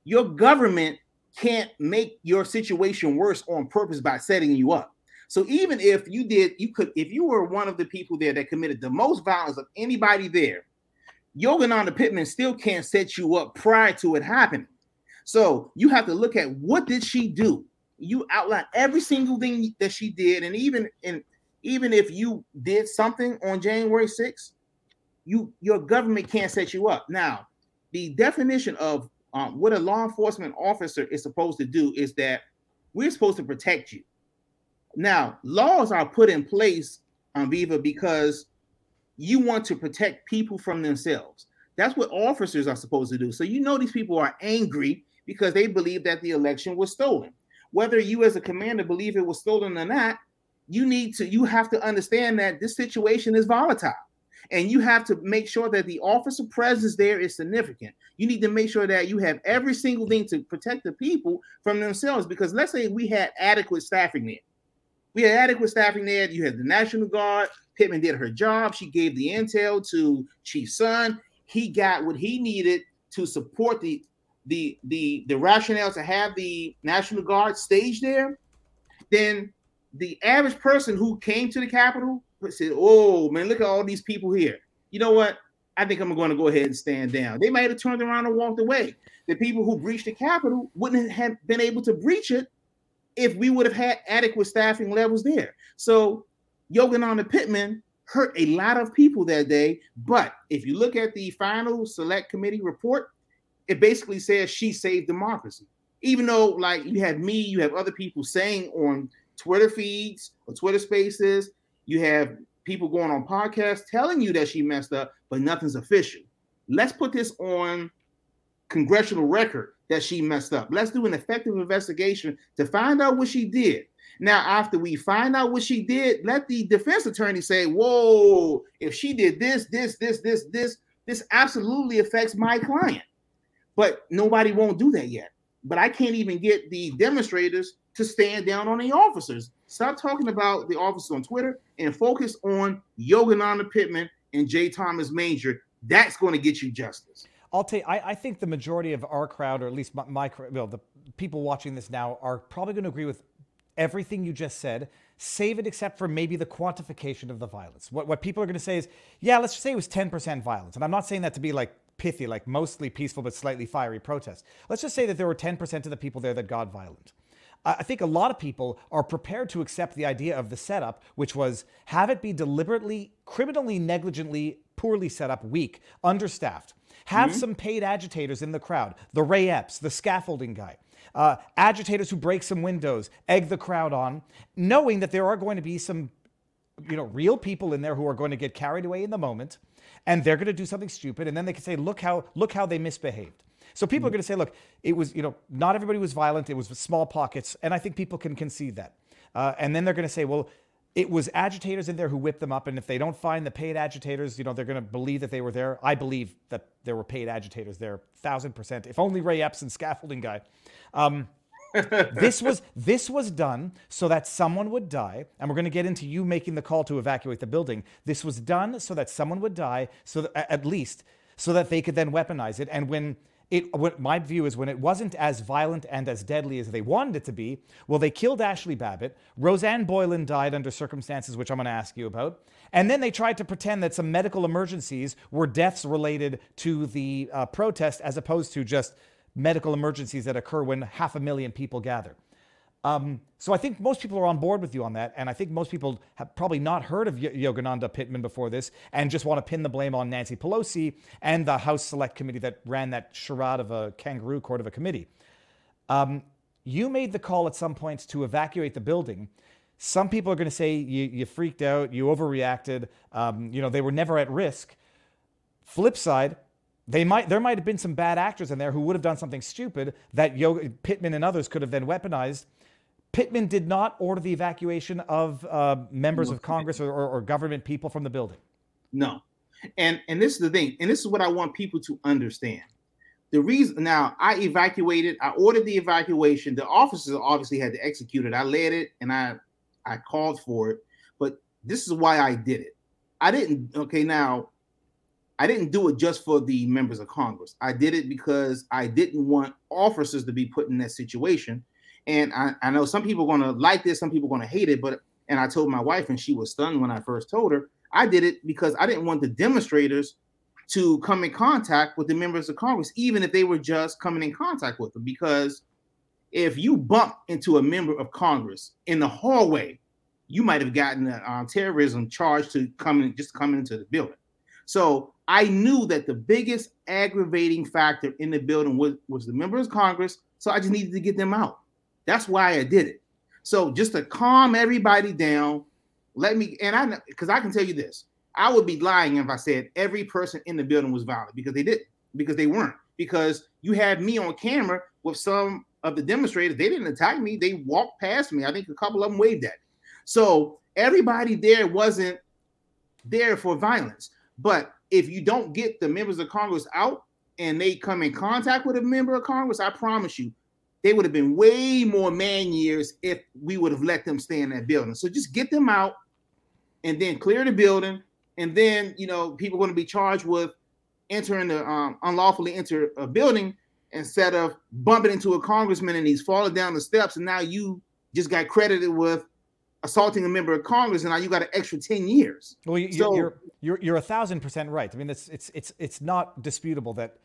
your government can't make your situation worse on purpose by setting you up. So even if you did, you could, if you were one of the people there that committed the most violence of anybody there, Yogananda Pittman still can't set you up prior to it happening. So you have to look at what did she do? You outline every single thing that she did, and even even if you did something on January 6th, you your government can't set you up. Now, the definition of um, what a law enforcement officer is supposed to do is that we're supposed to protect you. Now, laws are put in place on um, Viva because you want to protect people from themselves. That's what officers are supposed to do. So you know these people are angry because they believe that the election was stolen. Whether you as a commander believe it was stolen or not, you need to you have to understand that this situation is volatile. And you have to make sure that the officer presence there is significant. You need to make sure that you have every single thing to protect the people from themselves. Because let's say we had adequate staffing there. We had adequate staffing there. You had the National Guard. Pittman did her job. She gave the intel to Chief Sund. He got what he needed to support the the the the rationale to have the National Guard staged there, then the average person who came to the Capitol said, "Oh man, look at all these people here. You know what? I think I'm going to go ahead and stand down." They might have turned around and walked away. The people who breached the Capitol wouldn't have been able to breach it if we would have had adequate staffing levels there. So Yogananda Pittman hurt a lot of people that day. But if you look at the final select committee report, it basically says she saved democracy. Even though, like, you have me, you have other people saying on Twitter feeds or Twitter spaces, you have people going on podcasts telling you that she messed up, but nothing's official. Let's put this on congressional record that she messed up. Let's do an effective investigation to find out what she did. Now, after we find out what she did, let the defense attorney say, Whoa, if she did this, this, this, this, this, this absolutely affects my client. But nobody won't do that yet. But I can't even get the demonstrators to stand down on the officers. Stop talking about the officers on Twitter and focus on Yogananda Pittman and J. Thomas Manger. That's going to get you justice. I'll tell you, I, I, think the majority of our crowd, or at least my, my well, the people watching this now, are probably going to agree with everything you just said, save it except for maybe the quantification of the violence. What, what people are going to say is, yeah, let's just say it was 10% violence. And I'm not saying that to be like pithy, like mostly peaceful but slightly fiery protests. Let's just say that there were 10% of the people there that got violent. I think a lot of people are prepared to accept the idea of the setup, which was have it be deliberately, criminally, negligently, poorly set up, weak, understaffed. Have mm-hmm. some paid agitators in the crowd, the Ray Epps, the scaffolding guy. Uh, agitators who break some windows, egg the crowd on, knowing that there are going to be some, you know, real people in there who are going to get carried away in the moment, and they're going to do something stupid, and then they can say, "Look how look how they misbehaved." So people mm-hmm. are going to say, "Look, it was you know not everybody was violent. It was small pockets," and I think people can concede that. Uh, and then they're going to say, "Well." It was agitators in there who whipped them up, and if they don't find the paid agitators, you know they're going to believe that they were there. I believe that there were paid agitators there, thousand percent. If only Ray Epson, scaffolding guy. Um, this was this was done so that someone would die, and we're going to get into you making the call to evacuate the building. This was done so that someone would die, so that, at least so that they could then weaponize it. And when it, what my view is when it wasn't as violent and as deadly as they wanted it to be, well, they killed Ashley Babbitt. Rosanne Boyland died under circumstances which I'm going to ask you about. And then they tried to pretend that some medical emergencies were deaths related to the uh, protest as opposed to just medical emergencies that occur when half a million people gather. Um, so I think most people are on board with you on that, and I think most people have probably not heard of y- Yogananda Pittman before this, and just want to pin the blame on Nancy Pelosi and the House Select Committee that ran that charade of a kangaroo court of a committee. Um, you made the call at some points to evacuate the building. Some people are going to say you, you freaked out, you overreacted. Um, you know they were never at risk. Flip side, they might there might have been some bad actors in there who would have done something stupid that Yo- Pittman and others could have then weaponized. Pittman did not order the evacuation of uh, members of Congress or, or, or government people from the building. No. And and this is the thing, and this is what I want people to understand. The reason now I evacuated, I ordered the evacuation. The officers obviously had to execute it. I led it and I I called for it, but this is why I did it. I didn't okay now I didn't do it just for the members of Congress. I did it because I didn't want officers to be put in that situation. And I, I know some people are going to like this, some people are going to hate it, but and I told my wife, and she was stunned when I first told her. I did it because I didn't want the demonstrators to come in contact with the members of Congress, even if they were just coming in contact with them. Because if you bump into a member of Congress in the hallway, you might have gotten a uh, terrorism charge to come in, just coming into the building. So I knew that the biggest aggravating factor in the building was, was the members of Congress. So I just needed to get them out. That's why I did it. So just to calm everybody down, let me and I because I can tell you this, I would be lying if I said every person in the building was violent because they didn't, because they weren't. Because you had me on camera with some of the demonstrators, they didn't attack me, they walked past me. I think a couple of them waved at me. So everybody there wasn't there for violence. But if you don't get the members of Congress out and they come in contact with a member of Congress, I promise you, they would have been way more man years if we would have let them stay in that building. So just get them out and then clear the building. And then, you know, people are going to be charged with entering the um, unlawfully enter a building instead of bumping into a congressman and he's falling down the steps. And now you just got credited with assaulting a member of Congress, and now you got an extra ten years. Well, you, so, you're you're you're a thousand percent right. I mean, it's it's it's it's not disputable that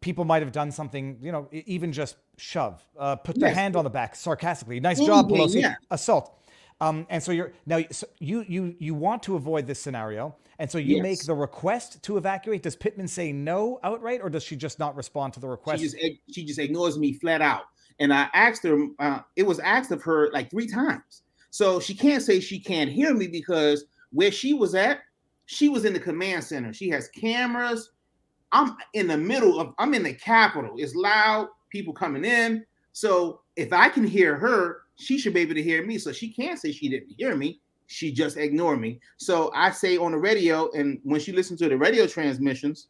people might have done something, you know, even just shove, uh, put yes. their hand on the back sarcastically. Nice job, Pelosi. Yeah. Assault. Um, and so you're now so you you you want to avoid this scenario, and so you yes. make the request to evacuate. Does Pittman say no outright, or does she just not respond to the request? She just she just ignores me flat out. And I asked her. Uh, it was asked of her like three times. So she can't say she can't hear me because where she was at, she was in the command center. She has cameras. I'm in the middle of, I'm in the Capitol. It's loud, people coming in. So if I can hear her, she should be able to hear me. So she can't say she didn't hear me. She just ignored me. So I say on the radio, and when she listens to the radio transmissions,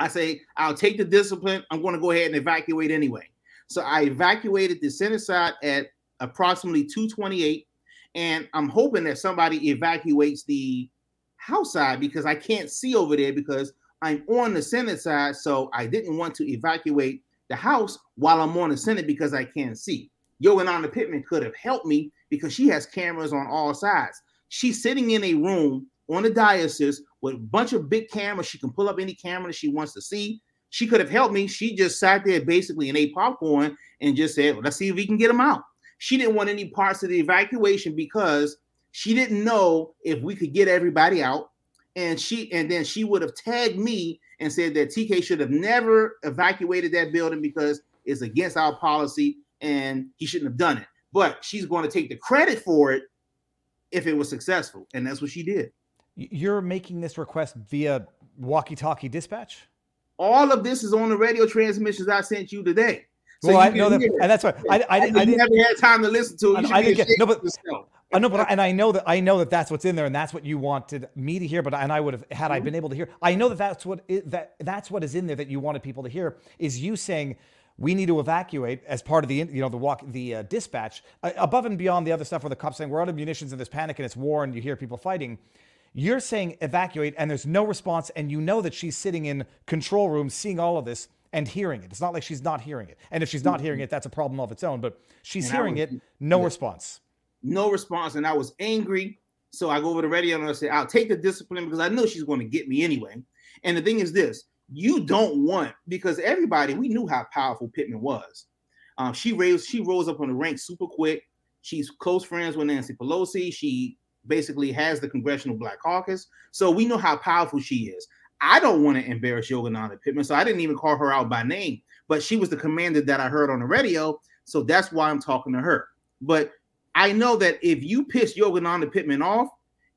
I say, I'll take the discipline. I'm going to go ahead and evacuate anyway. So I evacuated the Senate side at approximately 228 and I'm hoping that somebody evacuates the house side because I can't see over there because I'm on the Senate side. So I didn't want to evacuate the house while I'm on the Senate because I can't see. Yogananda Pittman could have helped me because she has cameras on all sides. She's sitting in a room on the diocese with a bunch of big cameras. She can pull up any camera she wants to see. She could have helped me. She just sat there basically and ate popcorn and just said, well, let's see if we can get them out. She didn't want any parts of the evacuation because she didn't know if we could get everybody out. And she and then she would have tagged me and said that TK should have never evacuated that building because it's against our policy and he shouldn't have done it. But she's going to take the credit for it if it was successful. And that's what she did. You're making this request via walkie talkie dispatch? All of this is on the radio transmissions I sent you today. So well, I know that, and that's why I, I, I, I didn't never had time to listen to it. I, didn't get no, but I know, but and I know that I know that that's what's in there, and that's what you wanted me to hear. But and I would have had mm-hmm. I been able to hear. I know that that's what that that's what is in there that you wanted people to hear is you saying we need to evacuate as part of the you know the walk the uh, dispatch uh, above and beyond the other stuff where the cops saying we're out of munitions and there's panic and it's war and you hear people fighting You're saying evacuate, and there's no response, and you know that she's sitting in control room, seeing all of this and hearing it. It's not like she's not hearing it. And if she's not hearing it, that's a problem of its own. But she's And hearing it, no response. No response, and I was angry. So I go over the radio and I say, I'll take the discipline because I know she's going to get me anyway. And the thing is this you don't want because everybody we knew how powerful Pittman was. Um, she raised she rose up on the ranks super quick. She's close friends with Nancy Pelosi. She basically has the Congressional Black Caucus. So we know how powerful she is. I don't want to embarrass Yogananda Pittman, so I didn't even call her out by name. But she was the commander that I heard on the radio, so that's why I'm talking to her. But I know that if you piss Yogananda Pittman off,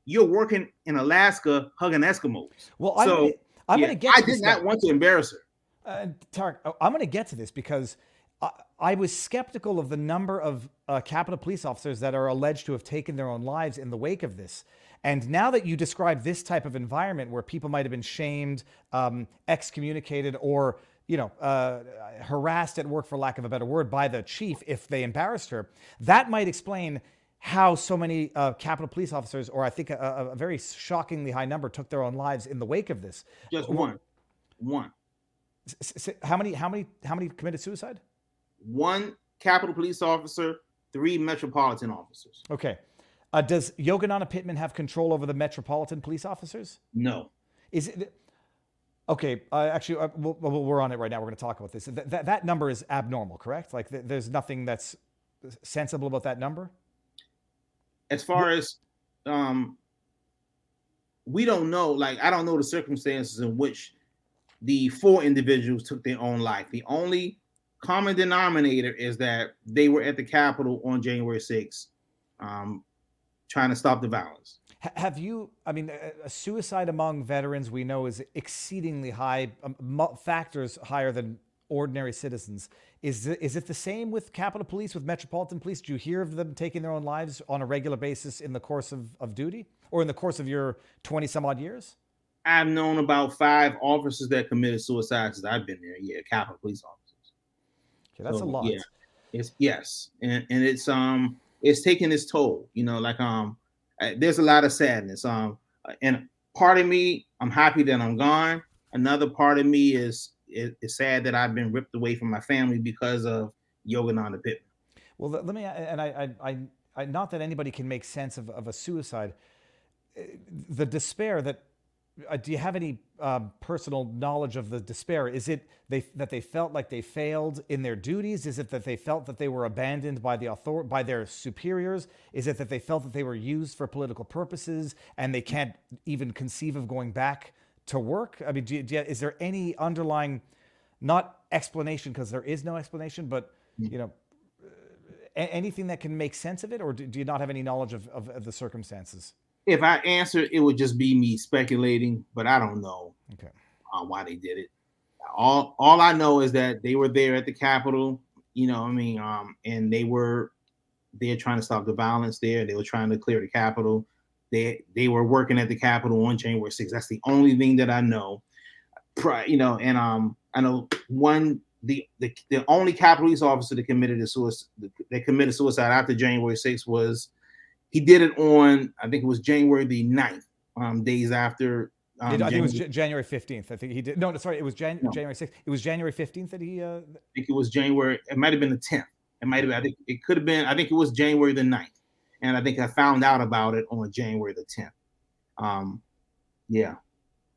you're working in Alaska hugging Eskimos. Well, I'm, So, gonna, I'm Yeah, to get I did not want to embarrass her. Uh, Tarik, I- I'm going to get to this because I, I was skeptical of the number of uh, Capitol police officers that are alleged to have taken their own lives in the wake of this. And now that you describe this type of environment where people might have been shamed, um, excommunicated, or you know, uh, harassed at work, for lack of a better word, by the chief if they embarrassed her, that might explain how so many uh, Capitol police officers, or I think a, a very shockingly high number, took their own lives in the wake of this. Just one, one, S- s- how many? How many? How many committed suicide? one Capitol Police officer, three Metropolitan officers. Okay. Uh, does Yogananda Pittman have control over the metropolitan police officers? No, Is it okay? Uh, actually, uh, we'll, we're on it right now. We're going to talk about this. That, that, that number is abnormal, correct? Like, th- there's nothing that's sensible about that number. as far as um, we don't know. Like I don't know the circumstances in which the four individuals took their own life. The only common denominator is that they were at the Capitol on January 6th, um, trying to stop the violence. Ha- Have you? I mean, a- suicide among veterans we know is exceedingly high, um, factors higher than ordinary citizens. Is it, is it the same with Capitol Police, with Metropolitan Police? Do you hear of them taking their own lives on a regular basis in the course of, of duty or in the course of your 20 some odd years? I've known about five officers that committed suicide since I've been there. Yeah, Capitol Police officers. Okay, that's So, a lot. yeah. It's yes, and and it's um it's taking its toll. You know, like um, there's a lot of sadness. Um, and part of me, I'm happy that I'm gone. Another part of me is is, is sad that I've been ripped away from my family because of Yogananda Pittman. Well, let me, and I, I, I, I not that anybody can make sense of, of a suicide. Uh, The despair that, uh, do you have any um, personal knowledge of the despair? Is it they that they felt like they failed in their duties? Is it that they felt that they were abandoned by the author by their superiors? Is it that they felt that they were used for political purposes and they can't even conceive of going back to work? I mean, do you, do you, is there any underlying, not explanation because there is no explanation, but you know, a- anything that can make sense of it, or do, do you not have any knowledge of, of, of the circumstances? If I answer, it would just be me speculating, but I don't know Okay. uh, why they did it. All all I know is that they were there at the Capitol. You know, I mean, um, and they were they're trying to stop the violence there. They were trying to clear the Capitol. They they were working at the Capitol on January 6th. That's the only thing that I know. You know, and um, I know one the the, the only Capitol police officer that committed a suicide that committed suicide after January 6th was he did it on I think it was January the 9th, um, days after. Um, I think it was January- J- January 15th. I think he did. No, sorry. It was Jan- No. January 6th. It was January 15th that he. Uh, I think it was January. It might have been the 10th. It might have been. I think it could have been. I think it was January the 9th. And I think I found out about it on January the 10th. Um, yeah,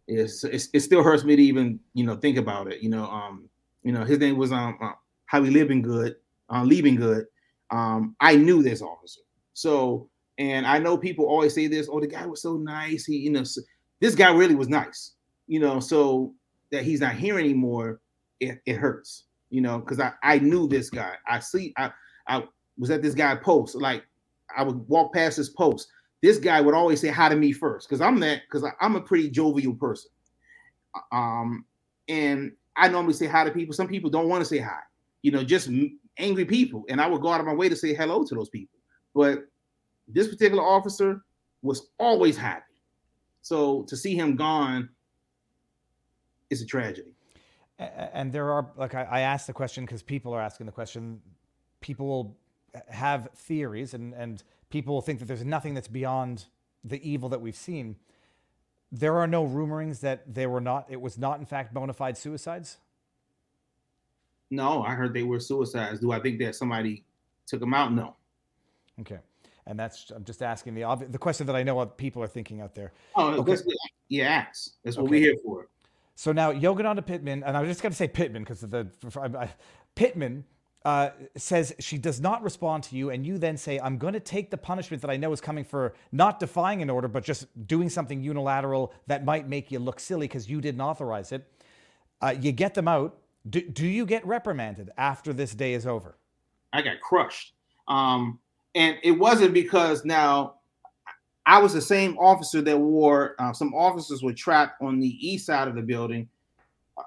it's, it's it still hurts me to even you know think about it. You know, um, you know his name was um uh, Howard Liebengood, uh, Liebengood. Um, I knew this officer, so and I know people always say this. Oh, the guy was so nice. He, you know, so, this guy really was nice. You know, so that he's not here anymore, it, it hurts. You know, because I I knew this guy. I see. I I was at this guy post. Like I would walk past his post. This guy would always say hi to me first because I'm that because I'm a pretty jovial person. Um, and I normally say hi to people. Some people don't want to say hi. You know, just angry people, and I would go out of my way to say hello to those people. But this particular officer was always happy. So to see him gone is a tragedy. and there are like I, I asked the question because people are asking the question. People will have theories, and and people will think that there's nothing that's beyond the evil that we've seen. there are no rumorings that they were not. It was not, in fact, bona fide suicides. No, I heard they were suicides. Do I think that somebody took them out? No. Okay, and that's I'm just asking the obvi- the question that I know what people are thinking out there. Oh, Okay. that's you. That's what Okay. we're here for. So now Yogananda Pittman, and I was just going to say Pittman because of the I- Pittman uh, says she does not respond to you, and you then say, "I'm going to take the punishment that I know is coming for not defying an order, but just doing something unilateral that might make you look silly because you didn't authorize it." Uh, you get them out. Do, do you get reprimanded after this day is over? I got crushed. Um, and it wasn't because now I was the same officer that wore uh, some officers were trapped on the east side of the building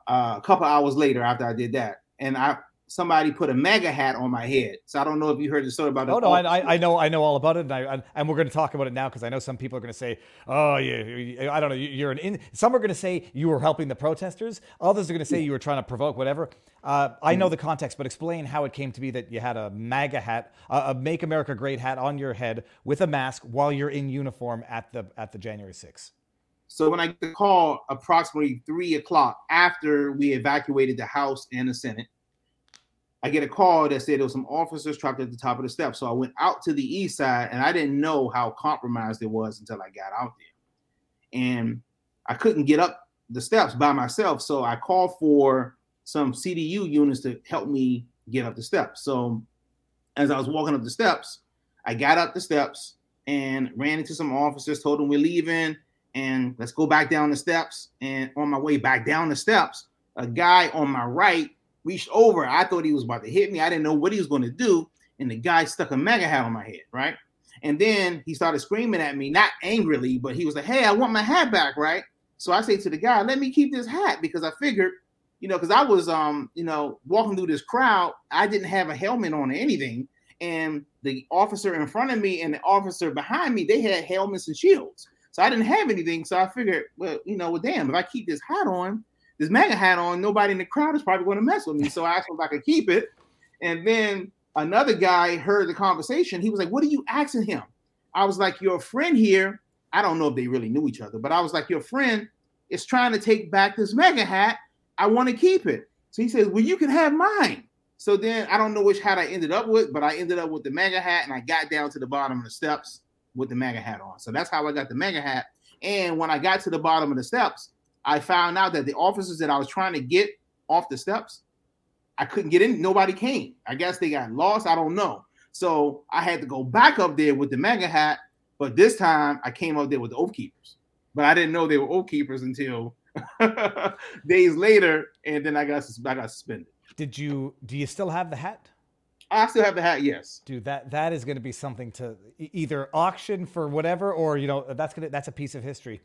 uh, a couple hours later after I did that, and I somebody put a MAGA hat on my head. So I don't know if you heard the story about. Oh no, I. I know I know all about it, and, I, and we're going to talk about it now because I know some people are going to say, "Oh, yeah, you- I don't know, you- you're an." In-. Some are going to say you were helping the protesters. Others are going to say you were trying to provoke whatever. Uh, I know the context, but explain how it came to be that you had a MAGA hat, a, a "Make America Great" hat on your head with a mask while you're in uniform at the at the January 6th. So when I get the call approximately three o'clock after we evacuated the House and the Senate, I get a call that said there was some officers trapped at the top of the steps. So I went out to the east side and I didn't know how compromised it was until I got out there. And I couldn't get up the steps by myself. So I called for some CDU units to help me get up the steps. So as I was walking up the steps, I got up the steps and ran into some officers, told them we're leaving and let's go back down the steps. And on my way back down the steps, a guy on my right reached over. I thought he was about to hit me. I didn't know what he was going to do. And the guy stuck a MAGA hat on my head, right? And then he started screaming at me, not angrily, but he was like, Hey, I want my hat back, right? So I say to the guy, Let me keep this hat because I figured, you know, because I was um, you know, walking through this crowd, I didn't have a helmet on or anything. And the officer in front of me and the officer behind me, they had helmets and shields. So I didn't have anything. So I figured, well, you know, well, damn, if I keep this hat on, this MAGA hat on, nobody in the crowd is probably going to mess with me. So I asked him if I could keep it. And then another guy heard the conversation. He was like, What are you asking him? I was like, Your friend here, I don't know if they really knew each other, but I was like, Your friend is trying to take back this MAGA hat. I want to keep it. So he says, Well, you can have mine. So then I don't know which hat I ended up with, but I ended up with the MAGA hat and I got down to the bottom of the steps with the MAGA hat on. So that's how I got the MAGA hat. And when I got to the bottom of the steps, I found out that the officers that I was trying to get off the steps, I couldn't get in. Nobody came. I guess they got lost. I don't know. So I had to go back up there with the MAGA hat. But this time I came up there with the oath keepers. But I didn't know they were oath keepers until days later. And then I got I got suspended. Did you? Do you still have the hat? I still have the hat, yes. Dude, that that is going to be something to either auction for whatever, or you know, that's gonna that's a piece of history.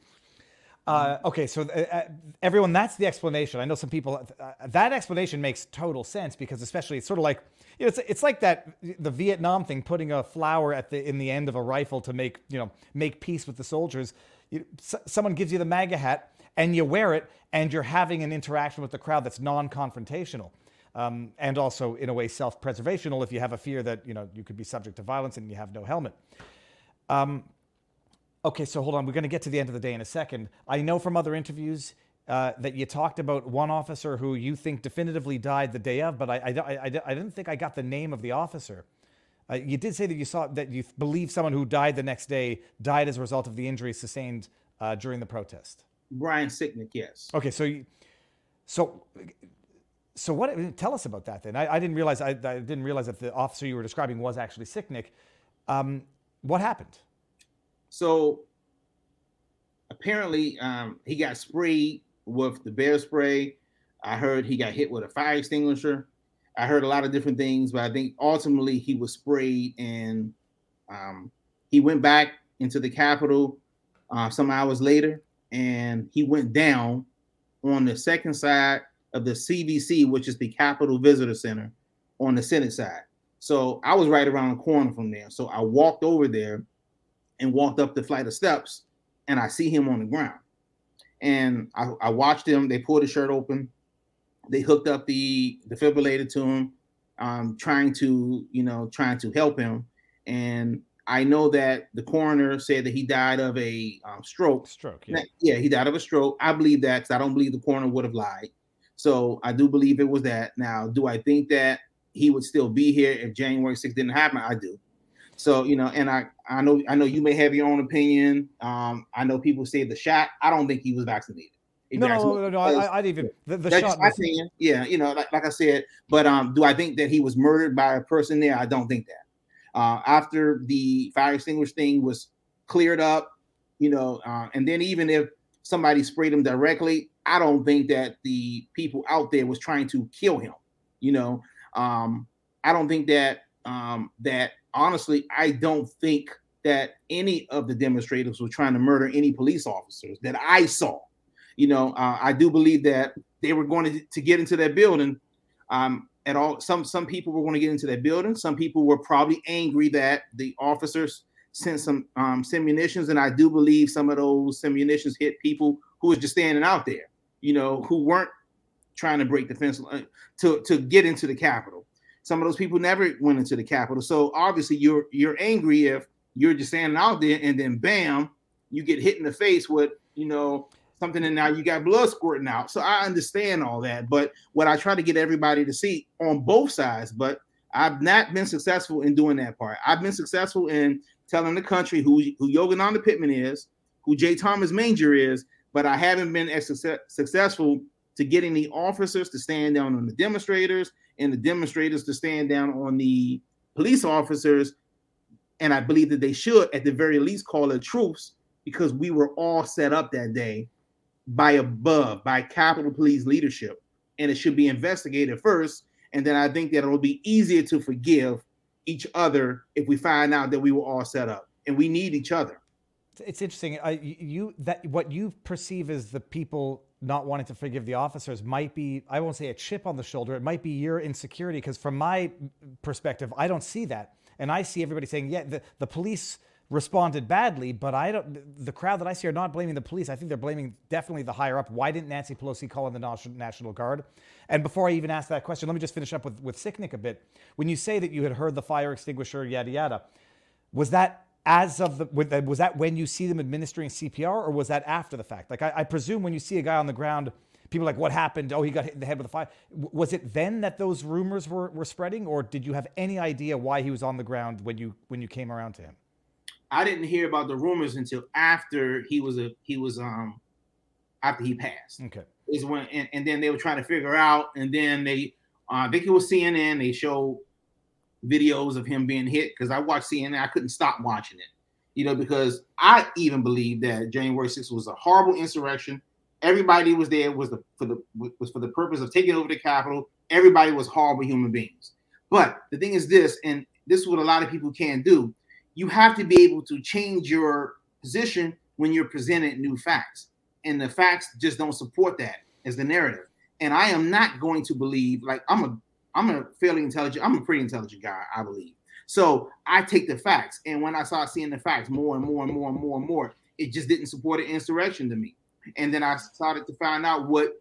Uh, okay, so uh, uh, everyone, that's the explanation. I know some people uh, that explanation makes total sense because, especially, it's sort of like you know, it's it's like that the Vietnam thing, putting a flower at the in the end of a rifle to make you know make peace with the soldiers. You, s- someone gives you the MAGA hat and you wear it, and you're having an interaction with the crowd that's non-confrontational. Um, and also, in a way, self-preservational if you have a fear that you know you could be subject to violence and you have no helmet. Um, Okay, so hold on. We're going to get to the end of the day in a second. I know from other interviews uh, that you talked about one officer who you think definitively died the day of, but I, I, I, I didn't think I got the name of the officer. Uh, you did say that you saw that you believe someone who died the next day died as a result of the injuries sustained uh, during the protest. Brian Sicknick, yes. Okay, so you, so so what? Tell us about that then. I, I didn't realize I, I didn't realize that the officer you were describing was actually Sicknick. Um, what happened? So apparently, um, he got sprayed with the bear spray. I heard he got hit with a fire extinguisher. I heard a lot of different things, but I think ultimately he was sprayed and um, he went back into the Capitol uh, some hours later and he went down on the second side of the CVC, which is the Capitol Visitor Center on the Senate side. So I was right around the corner from there. So I walked over there and walked up the flight of steps and I see him on the ground. And I, I watched him. They pulled his shirt open. They hooked up the defibrillator to him, um, trying to, you know, trying to help him. And I know that the coroner said that he died of a um, stroke. Stroke. Yeah. Yeah, he died of a stroke. I believe that because I don't believe the coroner would have lied. So I do believe it was that. Now, do I think that he would still be here if January 6th didn't happen? I do. So you know, and I I know I know you may have your own opinion. Um, I know people say the shot. I don't think he was vaccinated. No, no, no, no. I, I'd even the, the shot. my Was, opinion. Yeah, you know, like, like I said, but um, do I think that he was murdered by a person there? I don't think that. Uh, after the fire extinguisher thing was cleared up, you know, uh, and then even if somebody sprayed him directly, I don't think that the people out there was trying to kill him. You know, um, I don't think that um, that honestly, I don't think that any of the demonstrators were trying to murder any police officers that I saw you know, uh, I do believe that they were going to, to get into that building. Um, at all, some some people were going to get into that building. Some people were probably angry that the officers sent some um, munitions, and I do believe some of those munitions hit people who was just standing out there, you know, who weren't trying to break the fence uh, to to get into the Capitol. Some of those people never went into the Capitol. So obviously, you're you're angry if you're just standing out there, and then bam, you get hit in the face with you know something and now you got blood squirting out. So I understand all that. But what I try to get everybody to see on both sides, but I've not been successful in doing that part. I've been successful in telling the country who, who Yogananda Pittman is, who J. Thomas Manger is, but I haven't been as success, successful to getting the officers to stand down on the demonstrators and the demonstrators to stand down on the police officers. And I believe that they should, at the very least, call it truce because we were all set up that day by above, by Capitol Police leadership, and it should be investigated first. And then I think that it'll be easier to forgive each other if we find out that we were all set up, and we need each other. It's interesting. I, you that what you perceive as the people not wanting to forgive the officers might be I won't say a chip on the shoulder. It might be your insecurity because from my perspective, I don't see that, and I see everybody saying, "Yeah, the the police." responded badly, but I don't. The crowd that I see are not blaming the police. I think they're blaming definitely the higher up. Why didn't Nancy Pelosi call in the National Guard? And before I even ask that question, let me just finish up with with Sicknick a bit. When you say that you had heard the fire extinguisher, yada yada, was that as of the was that when you see them administering CPR, or was that after the fact? Like I, I presume when you see a guy on the ground. People are like, what happened? Oh, he got hit in the head with a fire. Was it then that those rumors were, were spreading, or did you have any idea why he was on the ground when you when you came around to him? I didn't hear about the rumors until after he was a he was um after he passed. Okay. Is when and, and then they were trying to figure out, and then they uh, I think it was CNN. They showed videos of him being hit because I watched CNN. I couldn't stop watching it, you know, because I even believe that January 6th was a horrible insurrection. Everybody was there was the for the was for the purpose of taking over the Capitol. Everybody was horrible human beings. But the thing is this, and this is what a lot of people can't do you have to be able to change your position when you're presented new facts. And the facts just don't support that as the narrative. And I am not going to believe, like I'm a I'm a fairly intelligent, I'm a pretty intelligent guy, I believe. So I take the facts. And when I started seeing the facts more and more and more and more and more, it just didn't support an insurrection to me. And then I started to find out what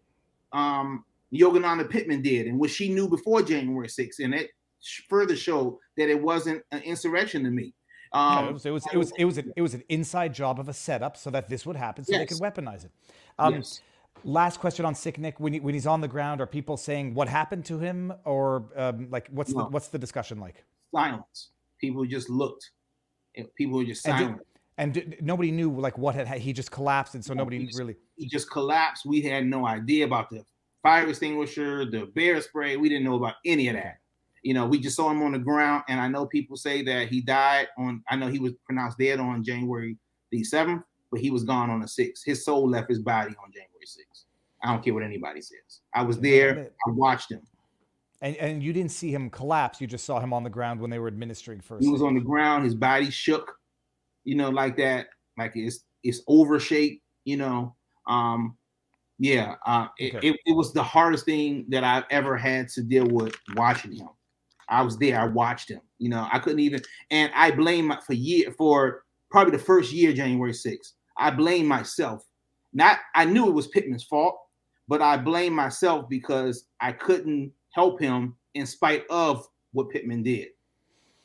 um Yogananda Pittman did and what she knew before January 6th. And it further showed that it wasn't an insurrection to me. Um, it, was, it was it was it was an, it was an inside job of a setup so that this would happen so yes. they could weaponize it. Um, yes. Last question on Sicknick when he, when he's on the ground, are people saying what happened to him, or um, like what's no. the what's the discussion like? Silence. People just looked. People were just silent. And, did, and did, nobody knew like what had he just collapsed, and so no, nobody he really. He just collapsed. We had no idea about the fire extinguisher, the bear spray. We didn't know about any of that. You know, we just saw him on the ground, and I know people say that he died on. I know he was pronounced dead on January the seventh, but he was gone on the sixth. His soul left his body on January I don't care what anybody says. I was there. I watched him. And and you didn't see him collapse. You just saw him on the ground when they were administering first. He was on the ground. His body shook. You know, like that. Like it's it's over shape. You know. Um, yeah. Uh, it, okay. it, it was the hardest thing that I've ever had to deal with watching him. I was there. I watched him. You know, I couldn't even, and I blame for year for probably the first year, January 6th. I blame myself. Not, I knew it was Pittman's fault, but I blame myself because I couldn't help him in spite of what Pittman did.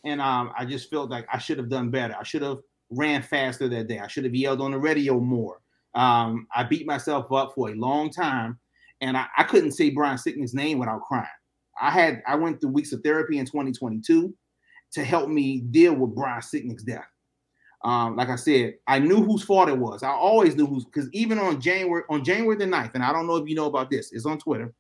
and um, I just felt like I should have done better. I should have ran faster that day. I should have yelled on the radio more. Um, I beat myself up for a long time, and I, I couldn't say Brian Sicknick's name without crying. I had I went through weeks of therapy in 2022 to help me deal with Brian Sicknick's death. Um, like I said, I knew whose fault it was. I always knew whose because even on January on January the 9th, and I don't know if you know about this, it's on Twitter.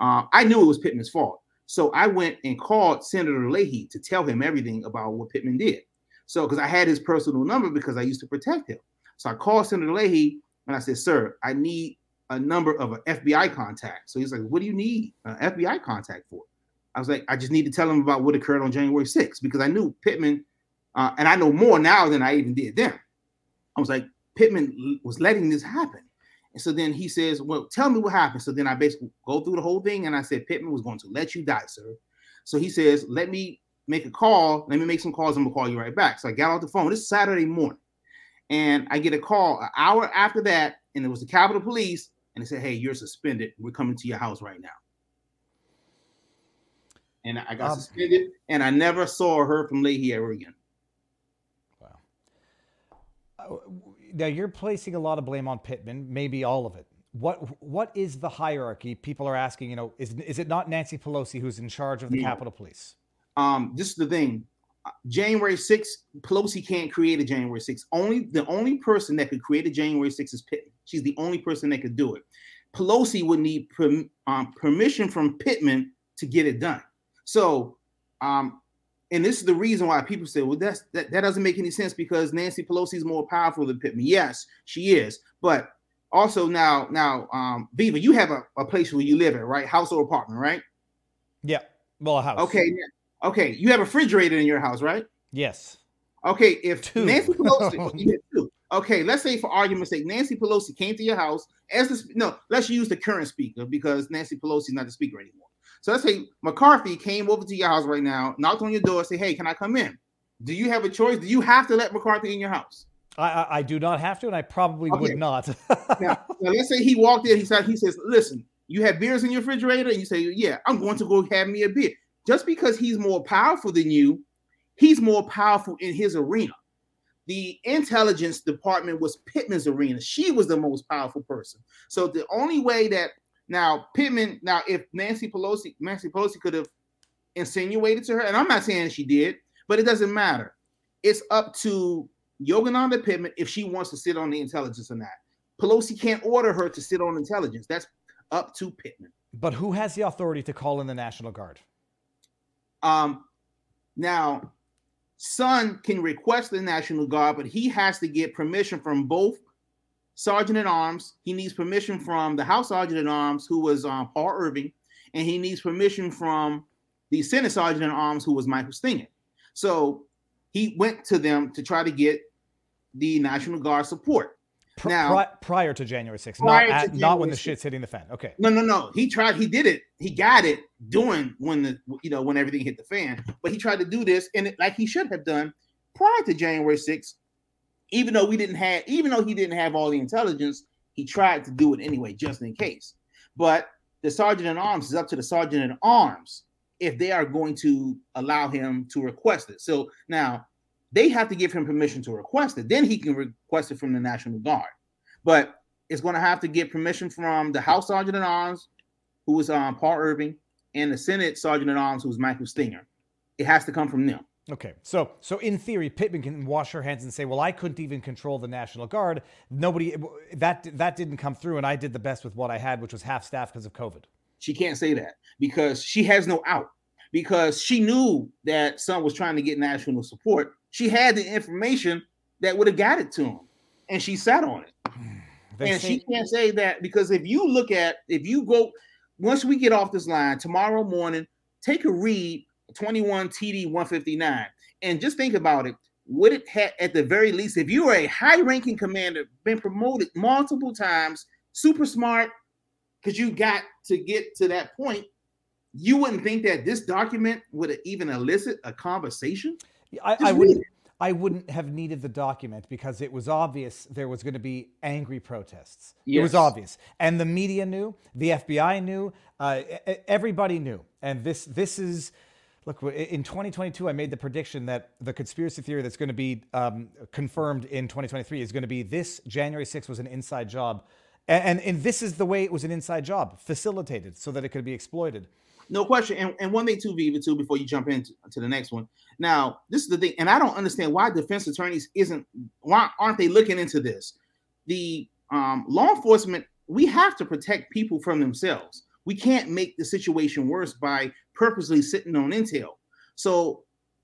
Uh, I knew it was Pittman's fault. So I went and called Senator Leahy to tell him everything about what Pittman did. So because I had his personal number because I used to protect him. So I called Senator Leahy and I said, Sir, I need a number of an FBI contact. So he's like, What do you need an FBI contact for? I was like, I just need to tell him about what occurred on January 6th because I knew Pittman, uh, and I know more now than I even did then. I was like, Pittman was letting this happen. And so then he says, Well, tell me what happened. So then I basically go through the whole thing and I said, Pittman was going to let you die, sir. So he says, Let me make a call. Let me make some calls. I'm gonna call you right back. So I got off the phone. This is Saturday morning. And I get a call an hour after that, and it was the Capitol Police, and they said, Hey, you're suspended. We're coming to your house right now and I got um, suspended, and I never saw or heard from Leahy ever again. Now you're placing a lot of blame on Pittman, maybe all of it. What what is the hierarchy? People are asking. You know, is is it not Nancy Pelosi who's in charge of the yeah. Capitol Police? Um, this is the thing. January 6th, Pelosi can't create a January 6th. Only the only person that could create a January 6th is Pittman. She's the only person that could do it. Pelosi would need per, um, permission from Pittman to get it done. So, um, and this is the reason why people say, well, that's that, that doesn't make any sense because Nancy Pelosi is more powerful than Pittman. Yes, she is, but also now, now, um, Viva, you have a, a place where you live in, right? House or apartment, right? Yeah. Well, a house. Okay. Okay. You have a refrigerator in your house, right? Yes. Okay. If two. Nancy Pelosi, two. Okay, let's say for argument's sake, Nancy Pelosi came to your house as the no. Let's use the current speaker because Nancy Pelosi is not the speaker anymore. So let's say McCarthy came over to your house right now, knocked on your door, say, "Hey, can I come in?" Do you have a choice? Do you have to let McCarthy in your house? I, I, I do not have to, and I probably okay. would not. now, now, let's say he walked in. He said, "He says, listen, you have beers in your refrigerator," and you say, "Yeah, I'm going to go have me a beer." Just because he's more powerful than you, he's more powerful in his arena. The intelligence department was Pittman's arena. She was the most powerful person. So the only way that now, Pittman, now if Nancy Pelosi, Nancy Pelosi could have insinuated to her, and I'm not saying she did, but it doesn't matter. It's up to Yogananda Pittman if she wants to sit on the intelligence or not. Pelosi can't order her to sit on intelligence. That's up to Pittman. But who has the authority to call in the National Guard? Um, now, Sund can request the National Guard, but he has to get permission from both sergeant at arms. He needs permission from the House sergeant at arms, who was um, Paul Irving, and he needs permission from the Senate sergeant at arms, who was Michael Stenger. So he went to them to try to get the National Guard support. now, pri- prior to January 6th, not, at, January not when the 6th. shit's hitting the fan. Okay. No, no, no. He tried. He did it. He got it doing when the you know when everything hit the fan. But he tried to do this, and it, like he should have done prior to January 6th, even though we didn't have, even though he didn't have all the intelligence, he tried to do it anyway, just in case. But the sergeant at arms is up to the sergeant at arms if they are going to allow him to request it. So now they have to give him permission to request it. Then he can request it from the National Guard. But it's going to have to get permission from the House Sergeant at Arms, who was um, Paul Irving, and the Senate Sergeant at Arms, who was Michael Stenger. It has to come from them. Okay, so so in theory, Pittman can wash her hands and say, "Well, I couldn't even control the National Guard. Nobody that that didn't come through, and I did the best with what I had, which was half staff because of COVID." She can't say that because she has no out. Because she knew that Sund was trying to get national support. She had the information that would have got it to him, and she sat on it. They and say- she can't say that because if you look at if you go once we get off this line tomorrow morning, take a read 21 TD 159. And just think about it. Would it have, at the very least, if you were a high ranking commander, been promoted multiple times, super smart, because you got to get to that point, you wouldn't think that this document would even elicit a conversation? I, I wouldn't. I wouldn't have needed the document because it was obvious there was going to be angry protests. Yes. It was obvious, and the media knew, the FBI knew, uh, everybody knew, and this this is Look, in 2022, I made the prediction that the conspiracy theory that's going to be um, confirmed in 2023 is going to be this January 6th was an inside job. And, and, and, this is the way it was an inside job, facilitated so that it could be exploited. No question. And, and one thing, too, Viva, too, before you jump into to the next one. Now, this is the thing, and I don't understand why defense attorneys isn't, why aren't they looking into this? The um, law enforcement, we have to protect people from themselves. We can't make the situation worse by purposely sitting on intel. So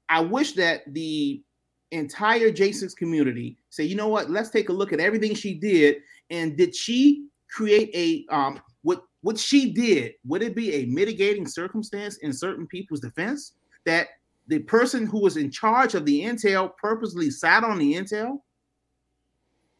I wish that the entire J6 community say, you know what, let's take a look at everything she did. And did she create a um what what she did, would it be a mitigating circumstance in certain people's defense that the person who was in charge of the intel purposely sat on the intel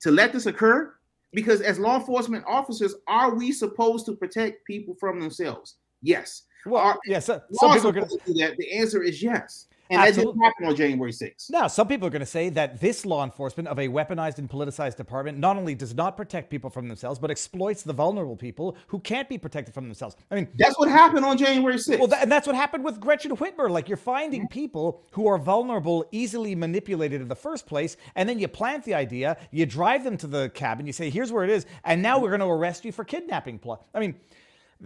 to let this occur? Because as law enforcement officers, are we supposed to protect people from themselves? Yes. Well, yes. Yeah, some people are going to do that. The answer is yes. And Absolutely. that didn't happen on January 6th. Now, some people are going to say that this law enforcement of a weaponized and politicized department not only does not protect people from themselves, but exploits the vulnerable people who can't be protected from themselves. I mean, that's what happened on January 6th. Well, that, and that's what happened with Gretchen Whitmer. Like, you're finding people who are vulnerable, easily manipulated in the first place, and then you plant the idea, you drive them to the cabin, you say, here's where it is, and now mm-hmm. we're going to arrest you for kidnapping plot. I mean,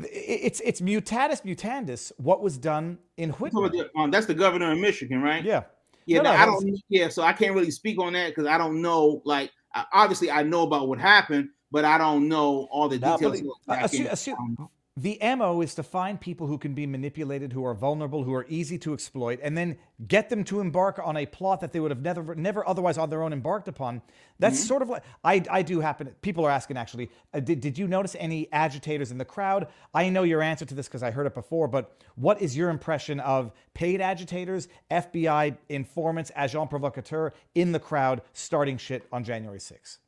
it's it's mutatis mutandis what was done in Whitmer. Um, that's the governor of Michigan, right? Yeah. Yeah, no, no, I don't. Yeah, so I can't really speak on that because I don't know. Like, obviously, I know about what happened, but I don't know all the details. No, assume, assume, um, the MO is to find people who can be manipulated, who are vulnerable, who are easy to exploit, and then get them to embark on a plot that they would have never, never otherwise on their own embarked upon. That's mm-hmm. sort of like I, I do happen. People are asking actually, uh, did, did you notice any agitators in the crowd? I know your answer to this because I heard it before, but what is your impression of paid agitators, FBI informants, agent provocateur in the crowd starting shit on January 6th?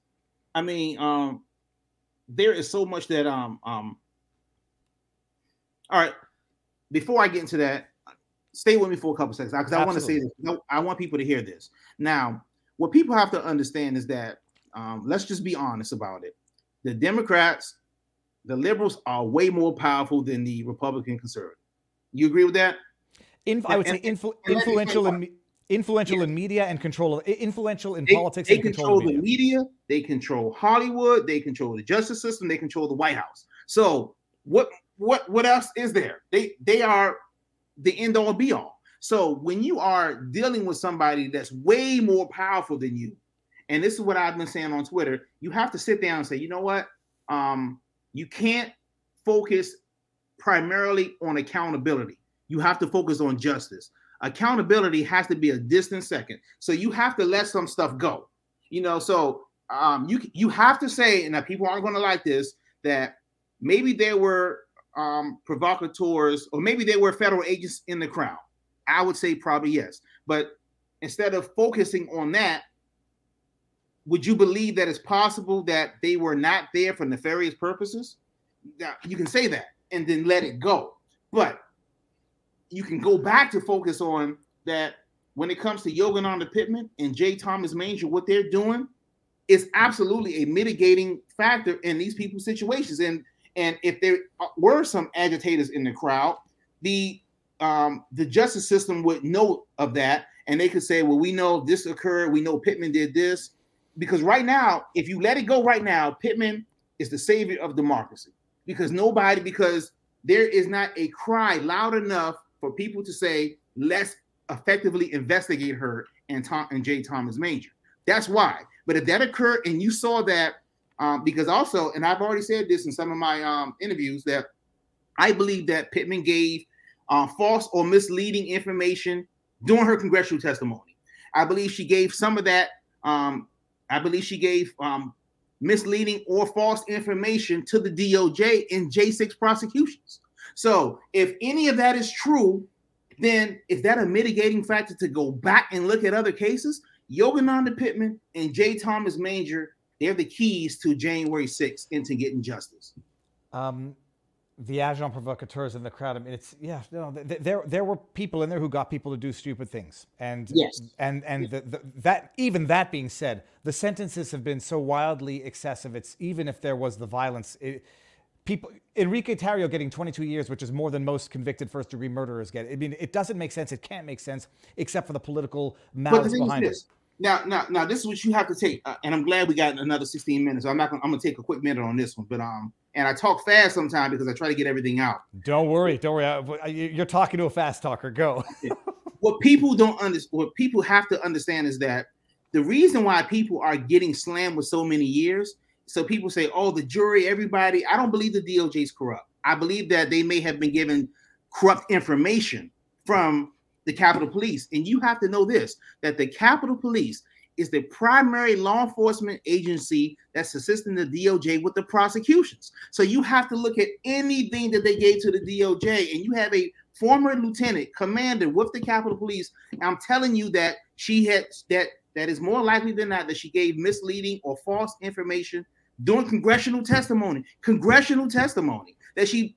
I mean, um, there is so much that um um all right. Before I get into that, stay with me for a couple seconds because I want to say this. No, I want people to hear this. Now, what people have to understand is that um, let's just be honest about it. The Democrats, the liberals are way more powerful than the Republican conservative. You agree with that? I would say influ- influential in influential yeah. in media and control of influential in they, politics. They control, control the media. media. They control Hollywood. They control the justice system. They control the White House. So what what what else is there? They they are the end all be all. So when you are dealing with somebody that's way more powerful than you, and this is what I've been saying on Twitter, you have to sit down and say, you know what? Um, you can't focus primarily on accountability. You have to focus on justice. Accountability has to be a distant second. So you have to let some stuff go. You know, so um, you you have to say, and that people aren't going to like this, that maybe there were um, provocateurs, or maybe they were federal agents in the crowd. I would say probably yes. But instead of focusing on that, would you believe that it's possible that they were not there for nefarious purposes? Now, you can say that and then let it go. But you can go back to focus on that when it comes to Yogananda Pittman and J. Thomas Manger, what they're doing is absolutely a mitigating factor in these people's situations. And and if there were some agitators in the crowd, the um, the justice system would know of that, and they could say, "Well, we know this occurred. We know Pittman did this." Because right now, if you let it go right now, Pittman is the savior of democracy. Because nobody, because there is not a cry loud enough for people to say, "Let's effectively investigate her and Tom and J. Thomas Manger." That's why. But if that occurred and you saw that um, because also, and I've already said this in some of my um, interviews, that I believe that Pittman gave uh, false or misleading information during her congressional testimony. I believe she gave some of that. Um, I believe she gave um, misleading or false information to the DOJ in J6 prosecutions. So, if any of that is true, then is that a mitigating factor to go back and look at other cases? Yogananda Pittman and J. Thomas Manger they're the keys to January 6th into getting justice. Um, the agent provocateurs in the crowd. I mean, it's yeah. No, there there were people in there who got people to do stupid things, and yes, and and the, the, that even that being said, the sentences have been so wildly excessive. It's even if there was the violence, it, people Enrique Tarrio getting 22 years, which is more than most convicted first degree murderers get. I mean, it doesn't make sense. It can't make sense except for the political malice behind it. Now, now, now, this is what you have to take, uh, and I'm glad we got another 16 minutes. So I'm not. Gonna, I'm gonna take a quick minute on this one, but um, and I talk fast sometimes because I try to get everything out. Don't worry, don't worry. You're talking to a fast talker. Go. what people don't understand, what people have to understand is that the reason why people are getting slammed with so many years. So people say, "Oh, the jury, everybody." I don't believe the DOJ is corrupt. I believe that they may have been given corrupt information from the Capitol Police. And you have to know this that the Capitol Police is the primary law enforcement agency that's assisting the DOJ with the prosecutions. So you have to look at anything that they gave to the DOJ, and you have a former lieutenant commander with the Capitol Police. I'm telling you that she had that that is more likely than not that she gave misleading or false information during congressional testimony. Congressional testimony that she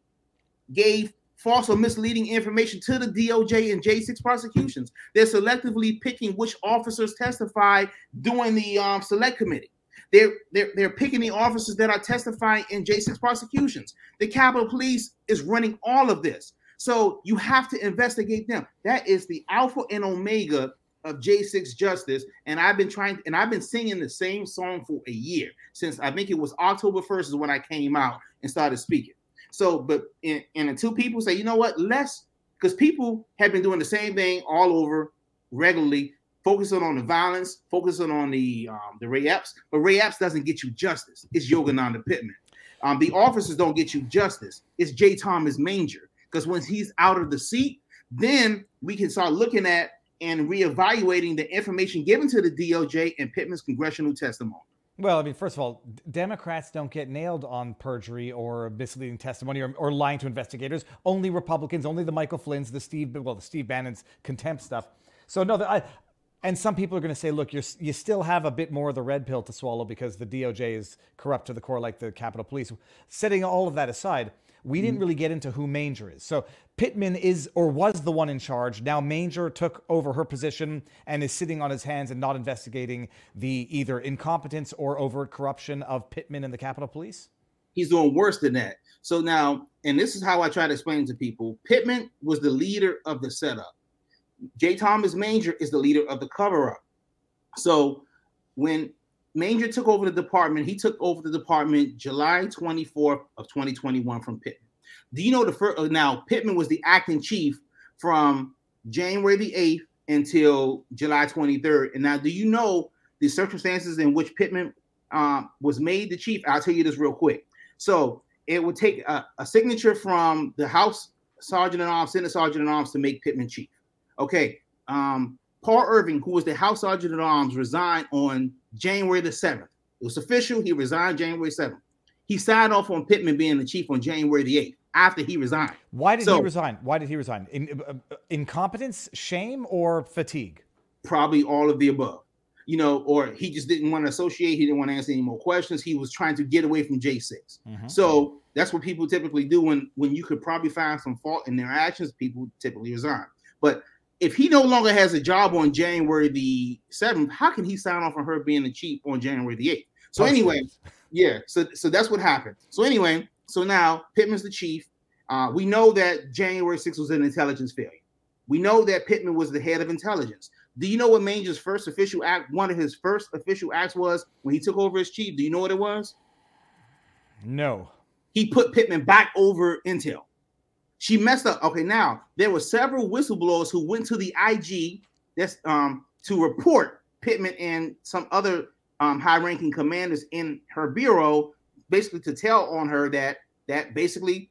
gave false or misleading information to the DOJ and J6 prosecutions. They're selectively picking which officers testify during the um, select committee. They're, they're, they're picking the officers that are testifying in J6 prosecutions. The Capitol Police is running all of this. So you have to investigate them. That is the alpha and omega of J6 justice. And I've been trying, and I've been singing the same song for a year since I think it was October 1st is when I came out and started speaking. So, but and, and until people say, you know what, less because people have been doing the same thing all over regularly, focusing on the violence, focusing on the um, the Ray Epps, but Ray Epps doesn't get you justice. It's Yogananda Pittman. Um, the officers don't get you justice. It's J. Thomas Manger because once he's out of the seat, then we can start looking at and reevaluating the information given to the DOJ and Pittman's congressional testimony. Well, I mean, first of all, Democrats don't get nailed on perjury or misleading testimony or, or, lying to investigators. Only Republicans, only the Michael Flynn's, the Steve, well, the Steve Bannon's contempt stuff. So no, I, and some people are going to say, look, you're, you still have a bit more of the red pill to swallow because the DOJ is corrupt to the core, like the Capitol Police. Setting all of that aside, we didn't really get into who Manger is. So Pittman is or was the one in charge. Now Manger took over her position and is sitting on his hands and not investigating the either incompetence or overt corruption of Pittman and the Capitol Police. He's doing worse than that. So now, and this is how I try to explain to people: Pittman was the leader of the setup. J. Thomas Manger is the leader of the cover-up. So when Manger took over the department. He took over the department July 24th of 2021 from Pittman. Do you know the first? Uh, now Pittman was the acting chief from January the 8th until July 23rd. And now, do you know the circumstances in which Pittman um, was made the chief? I'll tell you this real quick. So it would take a, a signature from the House Sergeant at Arms, Senate Sergeant at Arms to make Pittman chief. Okay. Um, Paul Irving, who was the House Sergeant at Arms, resigned on January the 7th. It was official. He resigned January 7th. He signed off on Pittman being the chief on January the 8th after he resigned. Why did so, he resign? Why did he resign? In, uh, uh, incompetence, shame, or fatigue? Probably all of the above. You know, or he just didn't want to associate. He didn't want to answer any more questions. He was trying to get away from J6. Mm-hmm. So that's what people typically do when when you could probably find some fault in their actions. People typically resign. But if he no longer has a job on January the 7th, how can he sign off on her being the chief on January the 8th? So anyway, yeah, so so that's what happened. So anyway, so now Pittman's the chief. Uh, we know that January 6th was an intelligence failure. We know that Pittman was the head of intelligence. Do you know what Manger's first official act, one of his first official acts was when he took over as chief? Do you know what it was? No. He put Pittman back over Intel. She messed up. Okay, now there were several whistleblowers who went to the IG that's um to report Pittman and some other um, high-ranking commanders in her bureau, basically to tell on her that that basically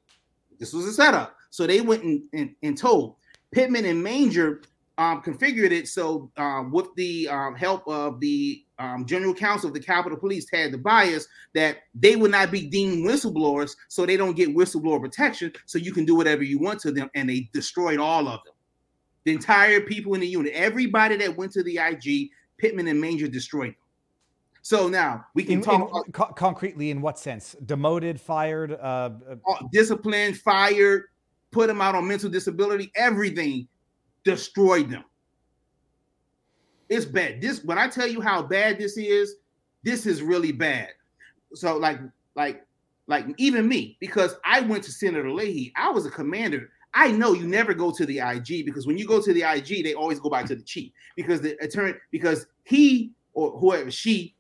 this was a setup. So they went and, and, and told Pittman and Manger um, configured it so um, with the um, help of the um, general counsel of the Capitol Police, had the bias that they would not be deemed whistleblowers, so they don't get whistleblower protection. So you can do whatever you want to them, and they destroyed all of them. The entire people in the unit, everybody that went to the IG, Pittman and Manger destroyed them. So now we can in, talk in, about, co- concretely in what sense? Demoted, fired, uh, uh, disciplined, fired, put them out on mental disability, everything destroyed them. It's bad. This when I tell you how bad this is, this is really bad. So like like like even me, because I went to Senator Leahy. I was a commander. I know you never go to the IG because when you go to the IG, they always go back to the chief because the attorney because he or whoever she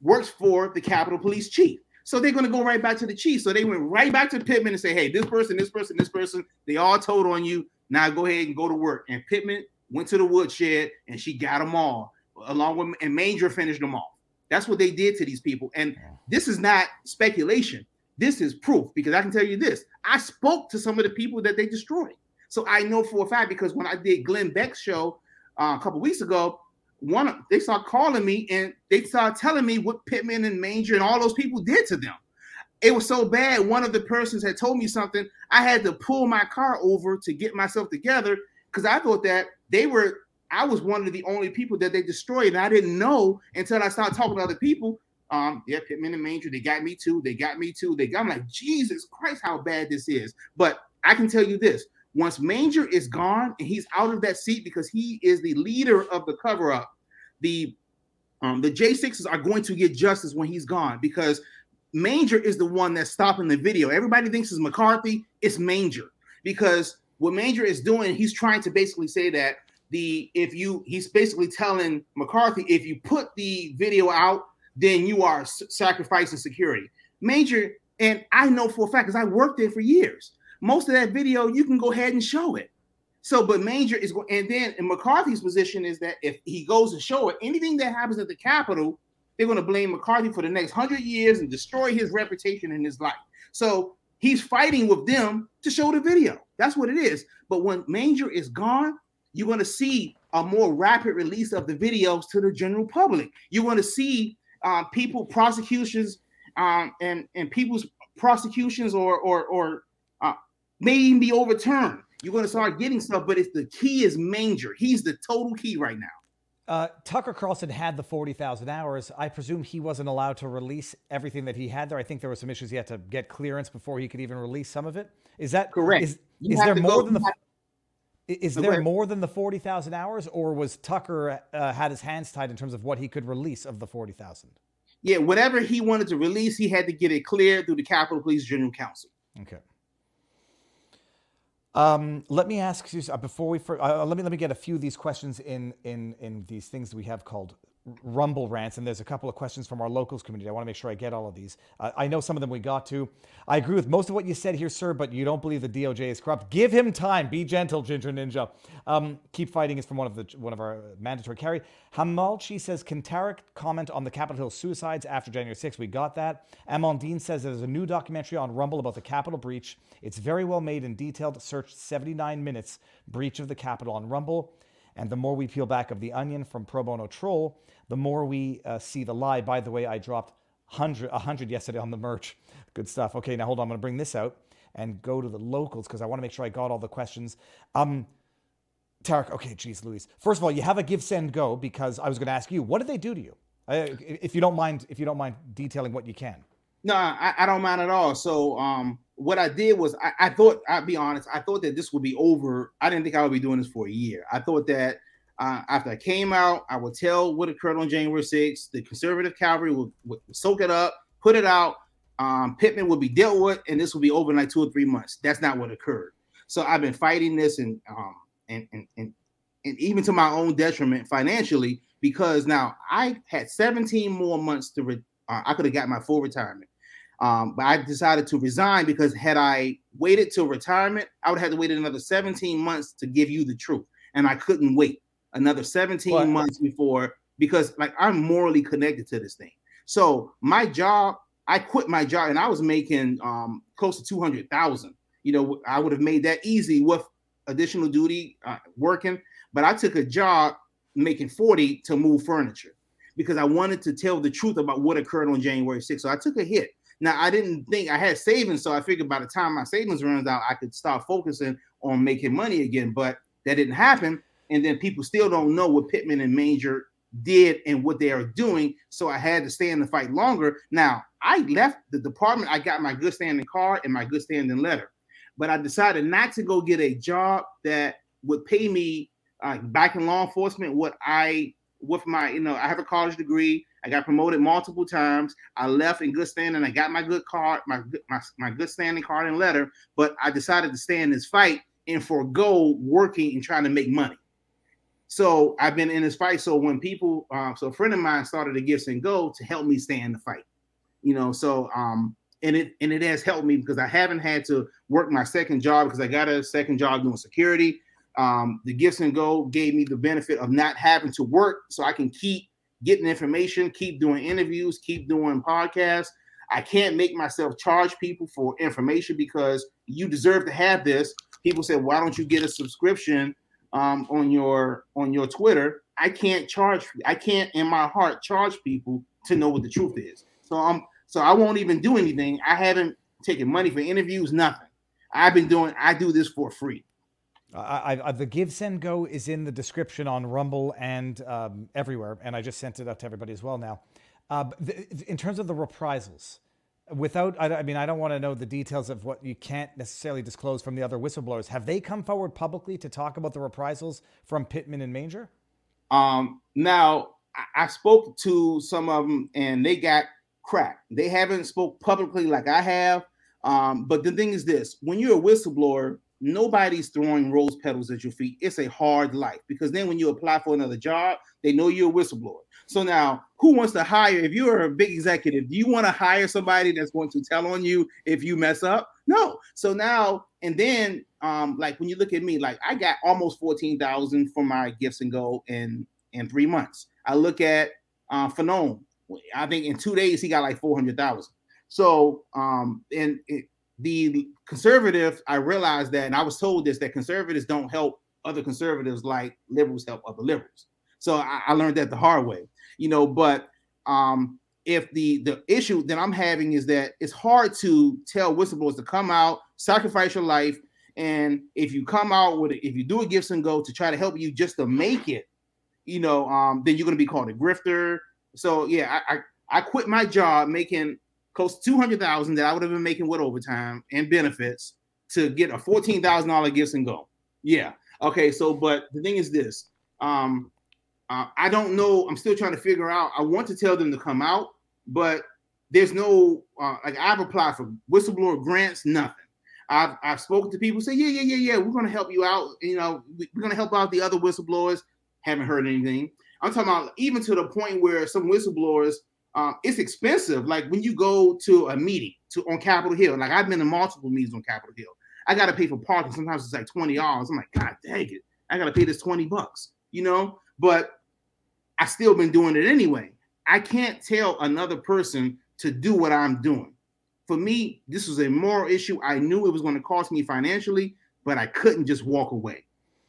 works for the Capitol Police chief. So they're going to go right back to the chief. So they went right back to Pittman and say, "Hey, this person, this person, this person, they all told on you. Now go ahead and go to work." And Pittman went to the woodshed and she got them all, along with and Manger finished them off. That's what they did to these people. And this is not speculation. This is proof because I can tell you this. I spoke to some of the people that they destroyed. So I know for a fact because when I did Glenn Beck's show uh, a couple weeks ago, one they started calling me and they started telling me what Pittman and Manger and all those people did to them. It was so bad. One of the persons had told me something. I had to pull my car over to get myself together because I thought that they were. I was one of the only people that they destroyed, and I didn't know until I started talking to other people. Um, yeah, Pittman and Manger, they got me too. They got me too. They got. I'm like, Jesus Christ, how bad this is. But I can tell you this: once Manger is gone and he's out of that seat because he is the leader of the cover up, the um, the J6s are going to get justice when he's gone because Manger is the one that's stopping the video. Everybody thinks it's McCarthy, it's Manger because what Manger is doing, he's trying to basically say that the if you he's basically telling McCarthy if you put the video out, then you are sacrificing security. Manger, and I know for a fact because I worked there for years most of that video you can go ahead and show it. So, but Manger is going, and then in McCarthy's position is that if he goes and show it, anything that happens at the Capitol, they're going to blame McCarthy for the next hundred years and destroy his reputation in his life. So he's fighting with them to show the video. That's what it is. But when Manger is gone, you're going to see a more rapid release of the videos to the general public. You're going to see uh, people prosecutions um, and and people's prosecutions or or or uh, may even be overturned. You're going to start getting stuff, but it's the key is Manger. He's the total key right now. Uh, Tucker Carlson had the 40,000 hours. I presume he wasn't allowed to release everything that he had there. I think there were some issues. He had to get clearance before he could even release some of it. Is that correct? Is, is there more go, than the have, is there more than the 40,000 hours or was Tucker uh, had his hands tied in terms of what he could release of the 40,000? Yeah, whatever he wanted to release, he had to get it cleared through the Capitol Police General Counsel. Okay. Um, let me ask you uh, before we uh, let me let me get a few of these questions in in in these things we have called Rumble rants, and there's a couple of questions from our locals community. I want to make sure I get all of these. Uh, I know some of them we got to. I agree with most of what you said here, sir, but you don't believe the DOJ is corrupt. Give him time. Be gentle, Ginger Ninja. Um, keep fighting is from one of the one of our mandatory carry. Hamalchi says, can Tarik comment on the Capitol Hill suicides after January 6th? We got that. Amandine says there's a new documentary on Rumble about the Capitol breach. It's very well made and detailed. Searched 79 minutes breach of the Capitol on Rumble. And the more we peel back of the onion from Pro Bono Troll, the more we uh, see the lie. By the way, I dropped 100, 100 yesterday on the merch. Good stuff. Okay, now hold on. I'm going to bring this out and go to the locals because I want to make sure I got all the questions. Um, Tarik, okay, geez, Louise. First of all, you have a give, send, go because I was going to ask you, what did they do to you? Uh, if you don't mind, if you don't mind detailing what you can. No, I, I don't mind at all. So, um, what I did was I, I thought I'd be honest. I thought that this would be over. I didn't think I would be doing this for a year. I thought that uh, after I came out, I would tell what occurred on January 6th. The conservative cavalry would, would, soak it up, put it out. Um, Pittman would be dealt with, and this would be over in like two or three months. That's not what occurred. So I've been fighting this, and um, and and and, and even to my own detriment financially, because now I had 17 more months to. Re- uh, I could have got my full retirement. Um, but I decided to resign because had I waited till retirement, I would have to wait another 17 months to give you the truth. And I couldn't wait another 17 what? months before because like I'm morally connected to this thing. So my job, I quit my job and I was making um, close to 200,000. You know, I would have made that easy with additional duty uh, working, but I took a job making 40 to move furniture because I wanted to tell the truth about what occurred on January 6th. So I took a hit. Now I didn't think I had savings, so I figured by the time my savings runs out, I could start focusing on making money again. But that didn't happen, and then people still don't know what Pittman and Manger did and what they are doing. So I had to stay in the fight longer. Now I left the department. I got my good standing card and my good standing letter, but I decided not to go get a job that would pay me uh, back in law enforcement what I with my you know I have a college degree. I got promoted multiple times. I left in good standing. I got my good card, my my, my good standing card and letter, but I decided to stay in this fight and forego working and trying to make money. So I've been in this fight. So when people, uh, so a friend of mine started a Give Send Go to help me stay in the fight, you know. So um, and it and it has helped me because I haven't had to work my second job because I got a second job doing security. Um, the Give Send Go gave me the benefit of not having to work, so I can keep getting information, keep doing interviews, keep doing podcasts. I can't make myself charge people for information because you deserve to have this. People say, "Why don't you get a subscription um, on your on your Twitter?" I can't charge. I can't, in my heart, charge people to know what the truth is. So I'm so I won't even do anything. I haven't taken money for interviews, nothing. I've been doing. I do this for free. I, I, the Give Send Go is in the description on Rumble and um, everywhere, and I just sent it out to everybody as well now. Uh, the, in terms of the reprisals, without, I, I mean, I don't want to know the details of what you can't necessarily disclose from the other whistleblowers. Have they come forward publicly to talk about the reprisals from Pittman and Manger? Um, now, I, I spoke to some of them, and they got crap. They haven't spoke publicly like I have. Um, but the thing is this: when you're a whistleblower, nobody's throwing rose petals at your feet. It's a hard life because then when you apply for another job, they know you're a whistleblower. So now, who wants to hire? If you're a big executive, do you want to hire somebody that's going to tell on you if you mess up? No. So now, and then, um, like when you look at me, like I got almost fourteen thousand for my Give Send Go in in three months. I look at uh, Fanone. I think in two days he got like four hundred thousand. So, um, and it, the conservative, I realized that, and I was told this that conservatives don't help other conservatives like liberals help other liberals. So I, I learned that the hard way, you know. But um, if the the issue that I'm having is that it's hard to tell whistleblowers to come out, sacrifice your life, and if you come out with it, if you do a Give Send Go to try to help you just to make it, you know, um, then you're going to be called a grifter. So yeah, I, I I quit my job making close to 200,000 that I would have been making with overtime and benefits to get a $14,000 Give Send Go. Yeah. Okay. So, but the thing is this, um, uh, I don't know. I'm still trying to figure out. I want to tell them to come out, but there's no uh, like I've applied for whistleblower grants, nothing. I've I've spoken to people say, yeah, yeah, yeah, yeah, we're gonna help you out. You know, we're gonna help out the other whistleblowers. Haven't heard anything. I'm talking about even to the point where some whistleblowers um, it's expensive. Like when you go to a meeting to on Capitol Hill, like I've been to multiple meetings on Capitol Hill. I got to pay for parking. Sometimes it's like twenty dollars. I'm like, God dang it! I got to pay this twenty bucks, you know. But I still been doing it anyway. I can't tell another person to do what I'm doing. For me, this was a moral issue. I knew it was going to cost me financially, but I couldn't just walk away.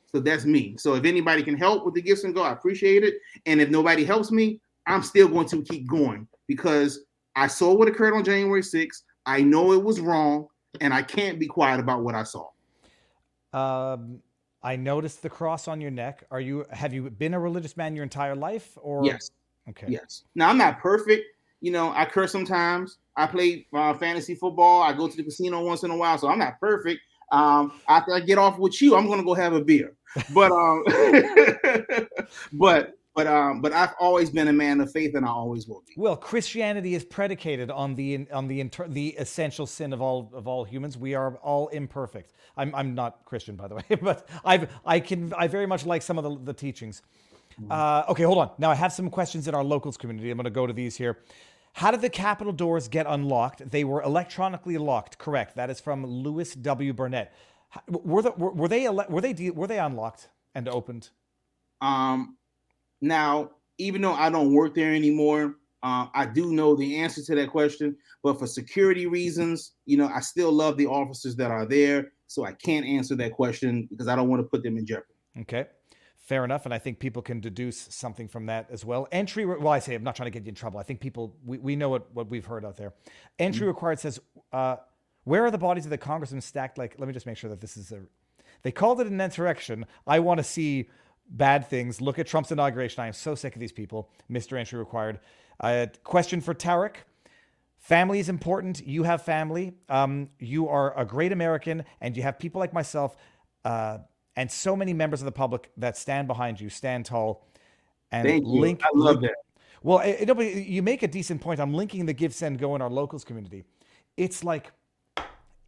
So that's me. So if anybody can help with the Give Send Go, I appreciate it. And if nobody helps me, I'm still going to keep going because I saw what occurred on January 6th. I know it was wrong, and I can't be quiet about what I saw. Um, I noticed the cross on your neck. Are you have you been a religious man your entire life, or yes? Okay. Yes. Now I'm not perfect. You know, I curse sometimes. I play uh, fantasy football. I go to the casino once in a while, so I'm not perfect. Um, after I get off with you, I'm gonna go have a beer. But um, but but um, but I've always been a man of faith, and I always will be. Well, Christianity is predicated on the on the inter- the essential sin of all of all humans. We are all imperfect. I'm I'm not Christian, by the way, but I've I can I very much like some of the, the teachings. Mm-hmm. Uh, okay, hold on. Now I have some questions in our locals community. I'm going to go to these here. How did the Capitol doors get unlocked? They were electronically locked. Correct. That is from Lewis W. Burnett. Were, the, were, were they were they were they unlocked and opened? Um, now, even though I don't work there anymore, uh, I do know the answer to that question. But for security reasons, you know, I still love the officers that are there. So I can't answer that question because I don't want to put them in jeopardy. Okay. Fair enough. And I think people can deduce something from that as well. Entry, well, I say I'm not trying to get you in trouble. I think people, we, we know what, what we've heard out there. Entry mm-hmm. required says, uh, where are the bodies of the congressmen stacked? Like, let me just make sure that this is a, they called it an insurrection. I want to see bad things. Look at Trump's inauguration. I am so sick of these people. Mr. Entry required. Uh, question for Tarik. Family is important. You have family. Um, you are a great American, and you have people like myself uh, and so many members of the public that stand behind you, stand tall, and Thank link. You. I love that. Well, it, it, you make a decent point. I'm linking the Give Send Go in our locals community. It's like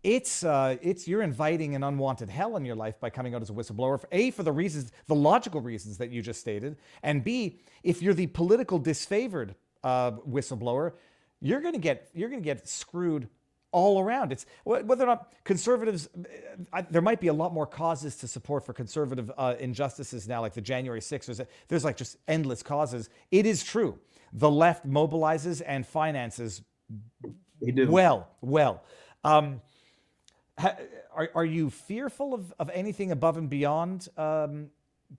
it's uh, it's you're inviting an unwanted hell in your life by coming out as a whistleblower. For, a for the reasons, the logical reasons that you just stated, and B if you're the political disfavored uh, whistleblower, you're gonna get you're gonna get screwed all around. It's whether or not conservatives, I, there might be a lot more causes to support for conservative uh, injustices now, like the January 6th. There's, there's like just endless causes. It is true. The left mobilizes and finances well, well. Um, are, are you fearful of, of anything above and beyond um,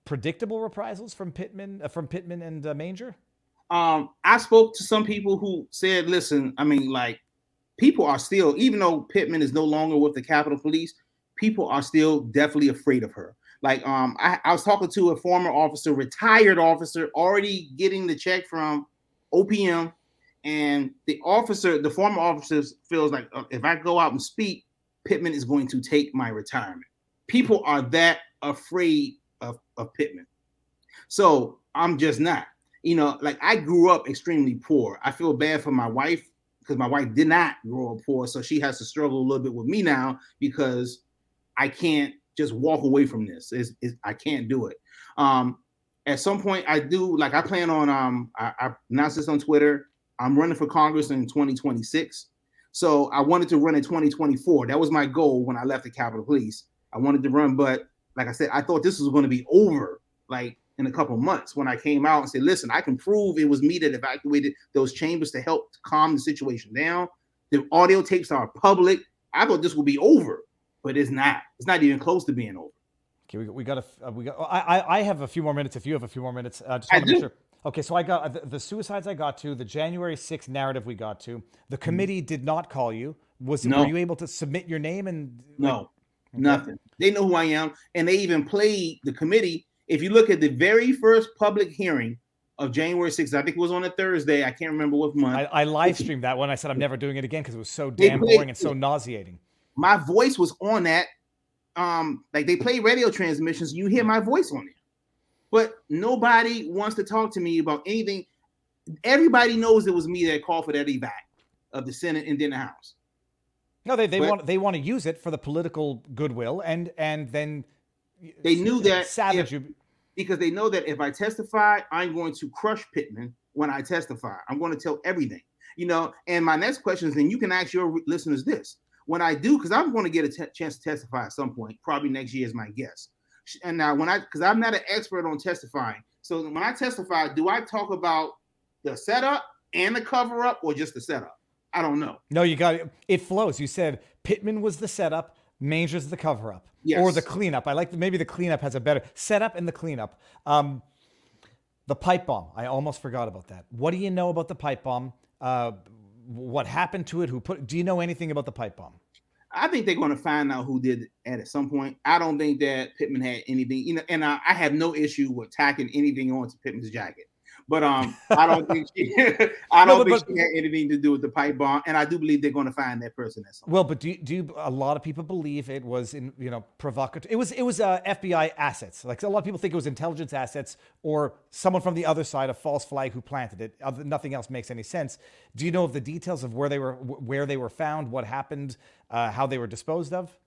predictable reprisals from Pittman, uh, from Pittman and uh, Manger? Um, I spoke to some people who said, listen, I mean, like, people are still, even though Pittman is no longer with the Capitol Police, people are still definitely afraid of her. Like, um, I, I was talking to a former officer, retired officer, already getting the check from OPM, and the officer, the former officer, feels like uh, if I go out and speak, Pittman is going to take my retirement. People are that afraid of, of Pittman. So I'm just not. You know, like I grew up extremely poor. I feel bad for my wife because my wife did not grow up poor, so she has to struggle a little bit with me now because I can't just walk away from this. It's, it's, I can't do it. Um, at some point, I do like I plan on. Um, I, I announced this on Twitter. I'm running for Congress in 2026. So I wanted to run in 2024. That was my goal when I left the Capitol Police. I wanted to run, but like I said, I thought this was going to be over like in a couple months when I came out and said, listen, I can prove it was me that evacuated those chambers to help calm the situation down. The audio tapes are public. I thought this would be over, but it's not. It's not even close to being over. Okay, we, we got a uh, we got. I I have a few more minutes. If you have a few more minutes, uh, just want to make sure. Okay, so I got uh, the, the, suicides I got to, the January 6th narrative we got to. The mm-hmm. committee did not call you. Was no. were you able to submit your name and no, okay. nothing. They know who I am, and they even played the committee if you look at the very first public hearing of January 6th, I think it was on a Thursday. I can't remember what month. I, I live streamed that one. I said I'm never doing it again because it was so damn boring and so nauseating. My voice was on that. Um, like they play radio transmissions, you hear my voice on it. But nobody wants to talk to me about anything. Everybody knows it was me that called for that evac of the Senate and then the House. No, they, they but, want they want to use it for the political goodwill and and then they knew that savage if, because they know that if I testify, I'm going to crush Pittman when I testify. I'm going to tell everything, you know. And my next question is, and you can ask your listeners this: when I do, because I'm going to get a chance to testify at some point, probably next year, is my guess. And now, when I, because I'm not an expert on testifying, so when I testify, do I talk about the setup and the cover up, or just the setup? I don't know. No, you got it. It flows. You said Pittman was the setup, Manger's the cover up yes. or the cleanup. I like the, maybe the cleanup has a better setup and the cleanup. Um, the pipe bomb. I almost forgot about that. What do you know about the pipe bomb? Uh, what happened to it? Who put? Do you know anything about the pipe bomb? I think they're going to find out who did it at some point. I don't think that Pittman had anything, you know, and I, I have no issue with tacking anything onto Pittman's jacket. But um, I don't think she, I don't no, but, think she had anything to do with the pipe bomb, and I do believe they're going to find that person at some. Well, but do do a lot of people believe it was in you know provocative? It was it was uh, FBI assets. Like a lot of people think it was intelligence assets or someone from the other side, a false flag who planted it. Other, nothing else makes any sense. Do you know of the details of where they were where they were found, what happened, uh, how they were disposed of?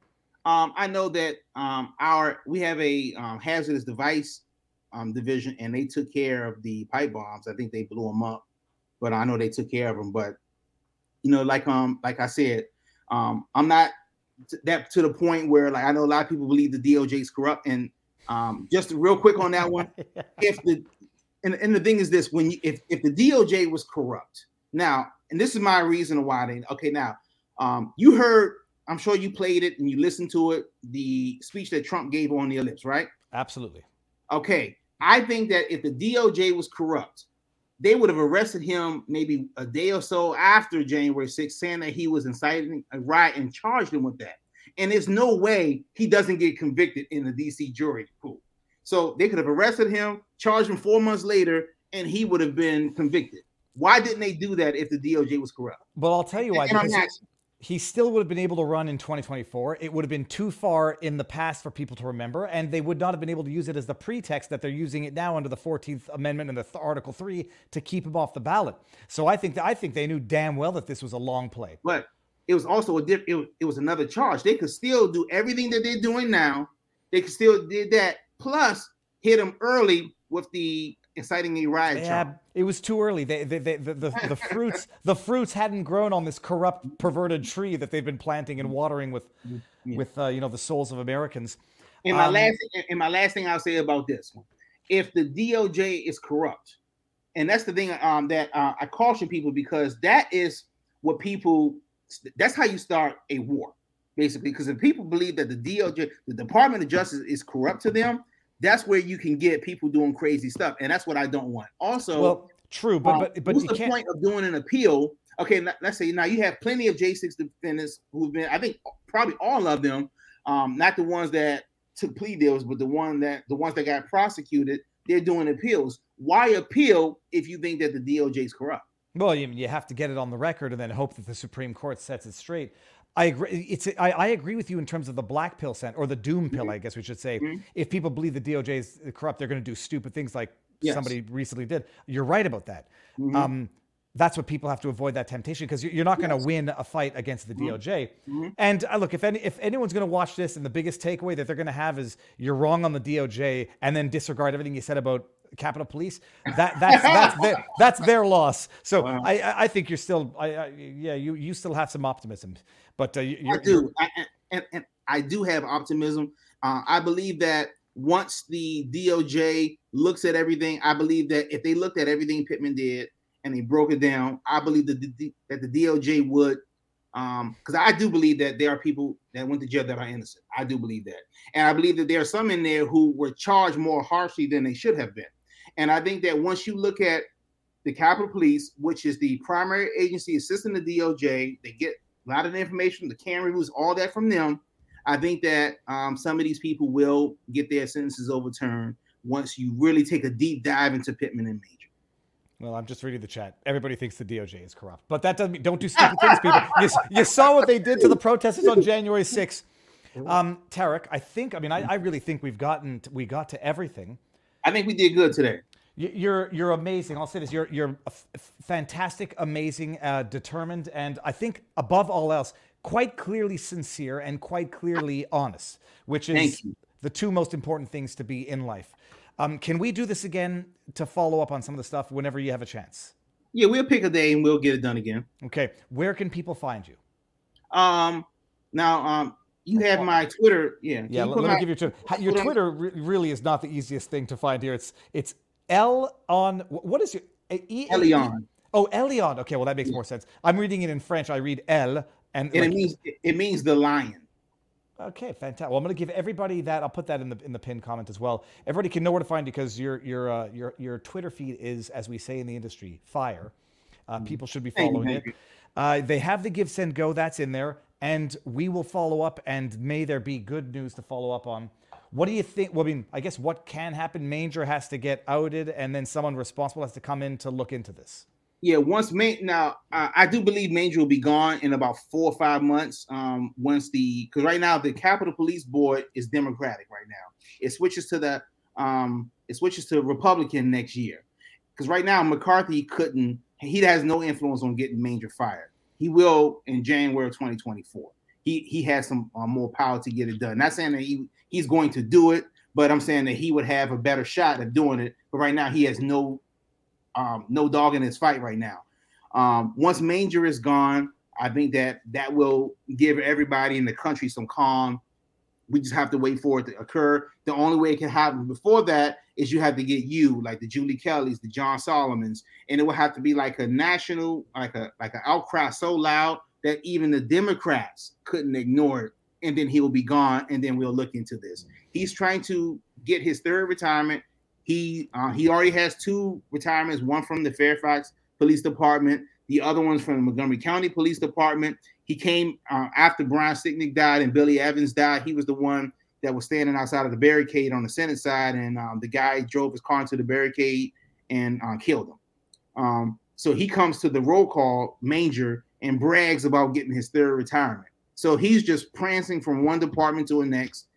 Um, I know that um, our we have a um, hazardous device um, division, and they took care of the pipe bombs. I think they blew them up, but I know they took care of them. But you know, like um, like I said, um, I'm not t- that to the point where like I know a lot of people believe the DOJ is corrupt. And um, just real quick on that one, if the and, and the thing is this: when you, if if the DOJ was corrupt, now, and this is my reason why they okay now, um, you heard. I'm sure you played it and you listened to it. The speech that Trump gave on the ellipse, right? Absolutely. Okay, I think that if the DOJ was corrupt, they would have arrested him maybe a day or so after January 6th, saying that he was inciting a riot and charged him with that. And there's no way he doesn't get convicted in the DC jury pool. So they could have arrested him, charged him four months later, and he would have been convicted. Why didn't they do that if the DOJ was corrupt? Well, I'll tell you why. And, and he still would have been able to run in 2024. It would have been too far in the past for people to remember, and they would not have been able to use it as the pretext that they're using it now under the 14th Amendment and the th- Article 3 to keep him off the ballot. So I think that, I think they knew damn well that this was a long play. But it was also a diff- it, it was another charge. They could still do everything that they're doing now. They could still did that plus hit him early with the inciting a riot Yeah, it was too early. They, they, they, the, the, the fruits the fruits hadn't grown on this corrupt, perverted tree that they've been planting and watering with with uh, you know the souls of Americans. And my Um, last and my last thing I'll say about this if the DOJ is corrupt, and that's the thing um, that uh, I caution people because that is what people. That's how you start a war, basically. Because if people believe that the DOJ, the Department of Justice, is corrupt to them, that's where you can get people doing crazy stuff, and that's what I don't want. Also, Well, true, but um, but but what's the can't. point of doing an appeal? Okay, let's say now you have plenty of J6 defendants who've been, I think probably all of them, um, not the ones that took plea deals, but the one that the ones that got prosecuted, they're doing appeals. Why appeal if you think that the DOJ is corrupt? Well, you, you have to get it on the record and then hope that the Supreme Court sets it straight. I agree. It's I, I agree with you in terms of the black pill scent or the doom pill, Mm-hmm. I guess we should say. If people believe the DOJ is corrupt, they're going to do stupid things like Yes. somebody recently did. You're right about that. Mm-hmm. Um, that's what people have to avoid that temptation because you're not going to win a fight against the Mm-hmm. DOJ. And uh, look, if any if anyone's going to watch this, and the biggest takeaway that they're going to have is you're wrong on the DOJ, and then disregard everything you said about Capitol Police. That that's that's their, that's their loss. So I I- I think you're still I, I yeah you you still have some optimism, but uh, you- I do, I, and, and, I do have optimism. Uh, I believe that once the DOJ looks at everything, I believe that if they looked at everything Pittman did and they broke it down, I believe that the, that the DOJ would, because I do believe that there are people that went to jail that are innocent. I do believe that, and I believe that there are some in there who were charged more harshly than they should have been. And I think that once you look at the Capitol Police, which is the primary agency assisting the DOJ, they get a lot of the information, the camera reviews, all that from them. I think that um, some of these people will get their sentences overturned once you really take a deep dive into Pittman and Manger. Well, I'm just reading the chat. Everybody thinks the DOJ is corrupt, but that doesn't mean don't do stupid things, people. You, you saw what they did to the protesters on January 6th. Um, Tarik, I think. I mean, I, I really think we've gotten we got to everything. I think we did good today. You- You're you're amazing. I'll say this. You're you're a f- f- fantastic, amazing, uh, determined, and I think above all else, quite clearly sincere and quite clearly honest, which is the two most important things to be in life. Um, can we do this again to follow up on some of the stuff whenever you have a chance? Yeah, we'll pick a day and we'll get it done again. Okay, where can people find you? Um, now, um, you have my Twitter. Yeah, Can Yeah, let, let me give you Twitter. Your Twitter re- really is not the easiest thing to find here. It's it's L on what is your E- E- Elion. Oh, Elion. Okay, well that makes more sense. I'm reading it in French. I read L and and it like- means it means the lion. Okay, fantastic. Well, I'm going to give everybody that. I'll put that in the in the pinned comment as well. Everybody can know where to find you because your your uh, your your Twitter feed is, as we say in the industry, fire. Uh, people should be Mm-hmm. Thank you, following thank it. Uh, they have the Give Send Go. That's in there, and we will follow up. And may there be good news to follow up on. What do you think? Well, I mean, I guess what can happen? Manger has to get outed, and then someone responsible has to come in to look into this. Yeah, once Main now uh, I do believe Manger will be gone in about four or five months. Um, once the because right now the Capitol Police Board is Democratic right now. It switches to the um, it switches to Republican next year. Because right now McCarthy couldn't he has no influence on getting Manger fired. He will in January of 2024. He he has some uh, more power to get it done. Not saying that he he's going to do it, but I'm saying that he would have a better shot at doing it. But right now he has no um, no dog in his fight right now. Um, once Manger is gone, I think that that will give everybody in the country some calm. We just have to wait for it to occur. The only way it can happen before that is you have to get you, like the Julie Kellys, the John Solomons, and it will have to be like a national, like a like an outcry so loud that even the Democrats couldn't ignore it. And then he will be gone, and then we'll look into this. He's trying to get his third retirement. He uh, he already has two retirements, one from the Fairfax Police Department, the other one's from the Montgomery County Police Department. He came uh, after Brian Sicknick died and Billy Evans died. He was the one that was standing outside of the barricade on the Senate side, and um, the guy drove his car into the barricade and uh, killed him. Um, so he comes to the roll call Manger and brags about getting his third retirement. So he's just prancing from one department to the next,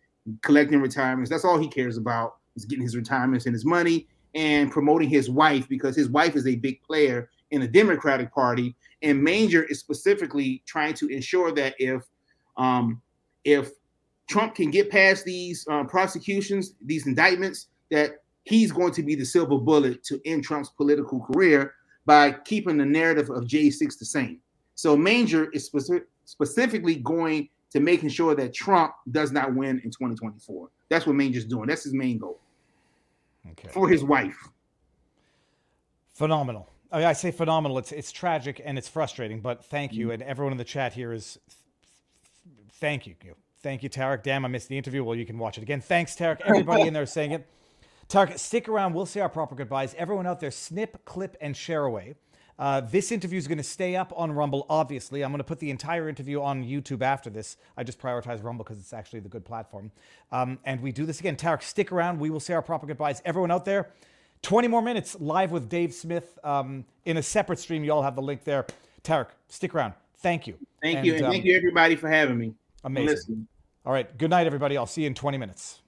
collecting retirements. That's all he cares about is getting his retirements and his money and promoting his wife because his wife is a big player in the Democratic Party. And Manger is specifically trying to ensure that if um, if Trump can get past these uh, prosecutions, these indictments, that he's going to be the silver bullet to end Trump's political career by keeping the narrative of J6 the same. So Manger is specific, specifically going to making sure that Trump does not win in 2024. That's what Manger's doing. That's his main goal Okay. for his wife. Phenomenal. I, mean, I say phenomenal. It's it's tragic and it's frustrating, but thank you. Mm-hmm. And everyone in the chat here is thank you. Thank you, Tarik. Damn, I missed the interview. Well, you can watch it again. Thanks, Tarik. Everybody in there saying it. Tarik, stick around. We'll say our proper goodbyes. Everyone out there, snip, clip, and share away. Uh, this interview is going to stay up on Rumble, obviously. I'm going to put the entire interview on YouTube after this. I just prioritize Rumble because it's actually the good platform. Um, and we do this again. Tarik, stick around. We will say our proper goodbyes. Everyone out there, 20 more minutes live with Dave Smith um, in a separate stream. You all have the link there. Tarik, stick around. Thank you. Thank you. And thank you, everybody, for having me. Amazing. All right. Good night, everybody. I'll see you in 20 minutes.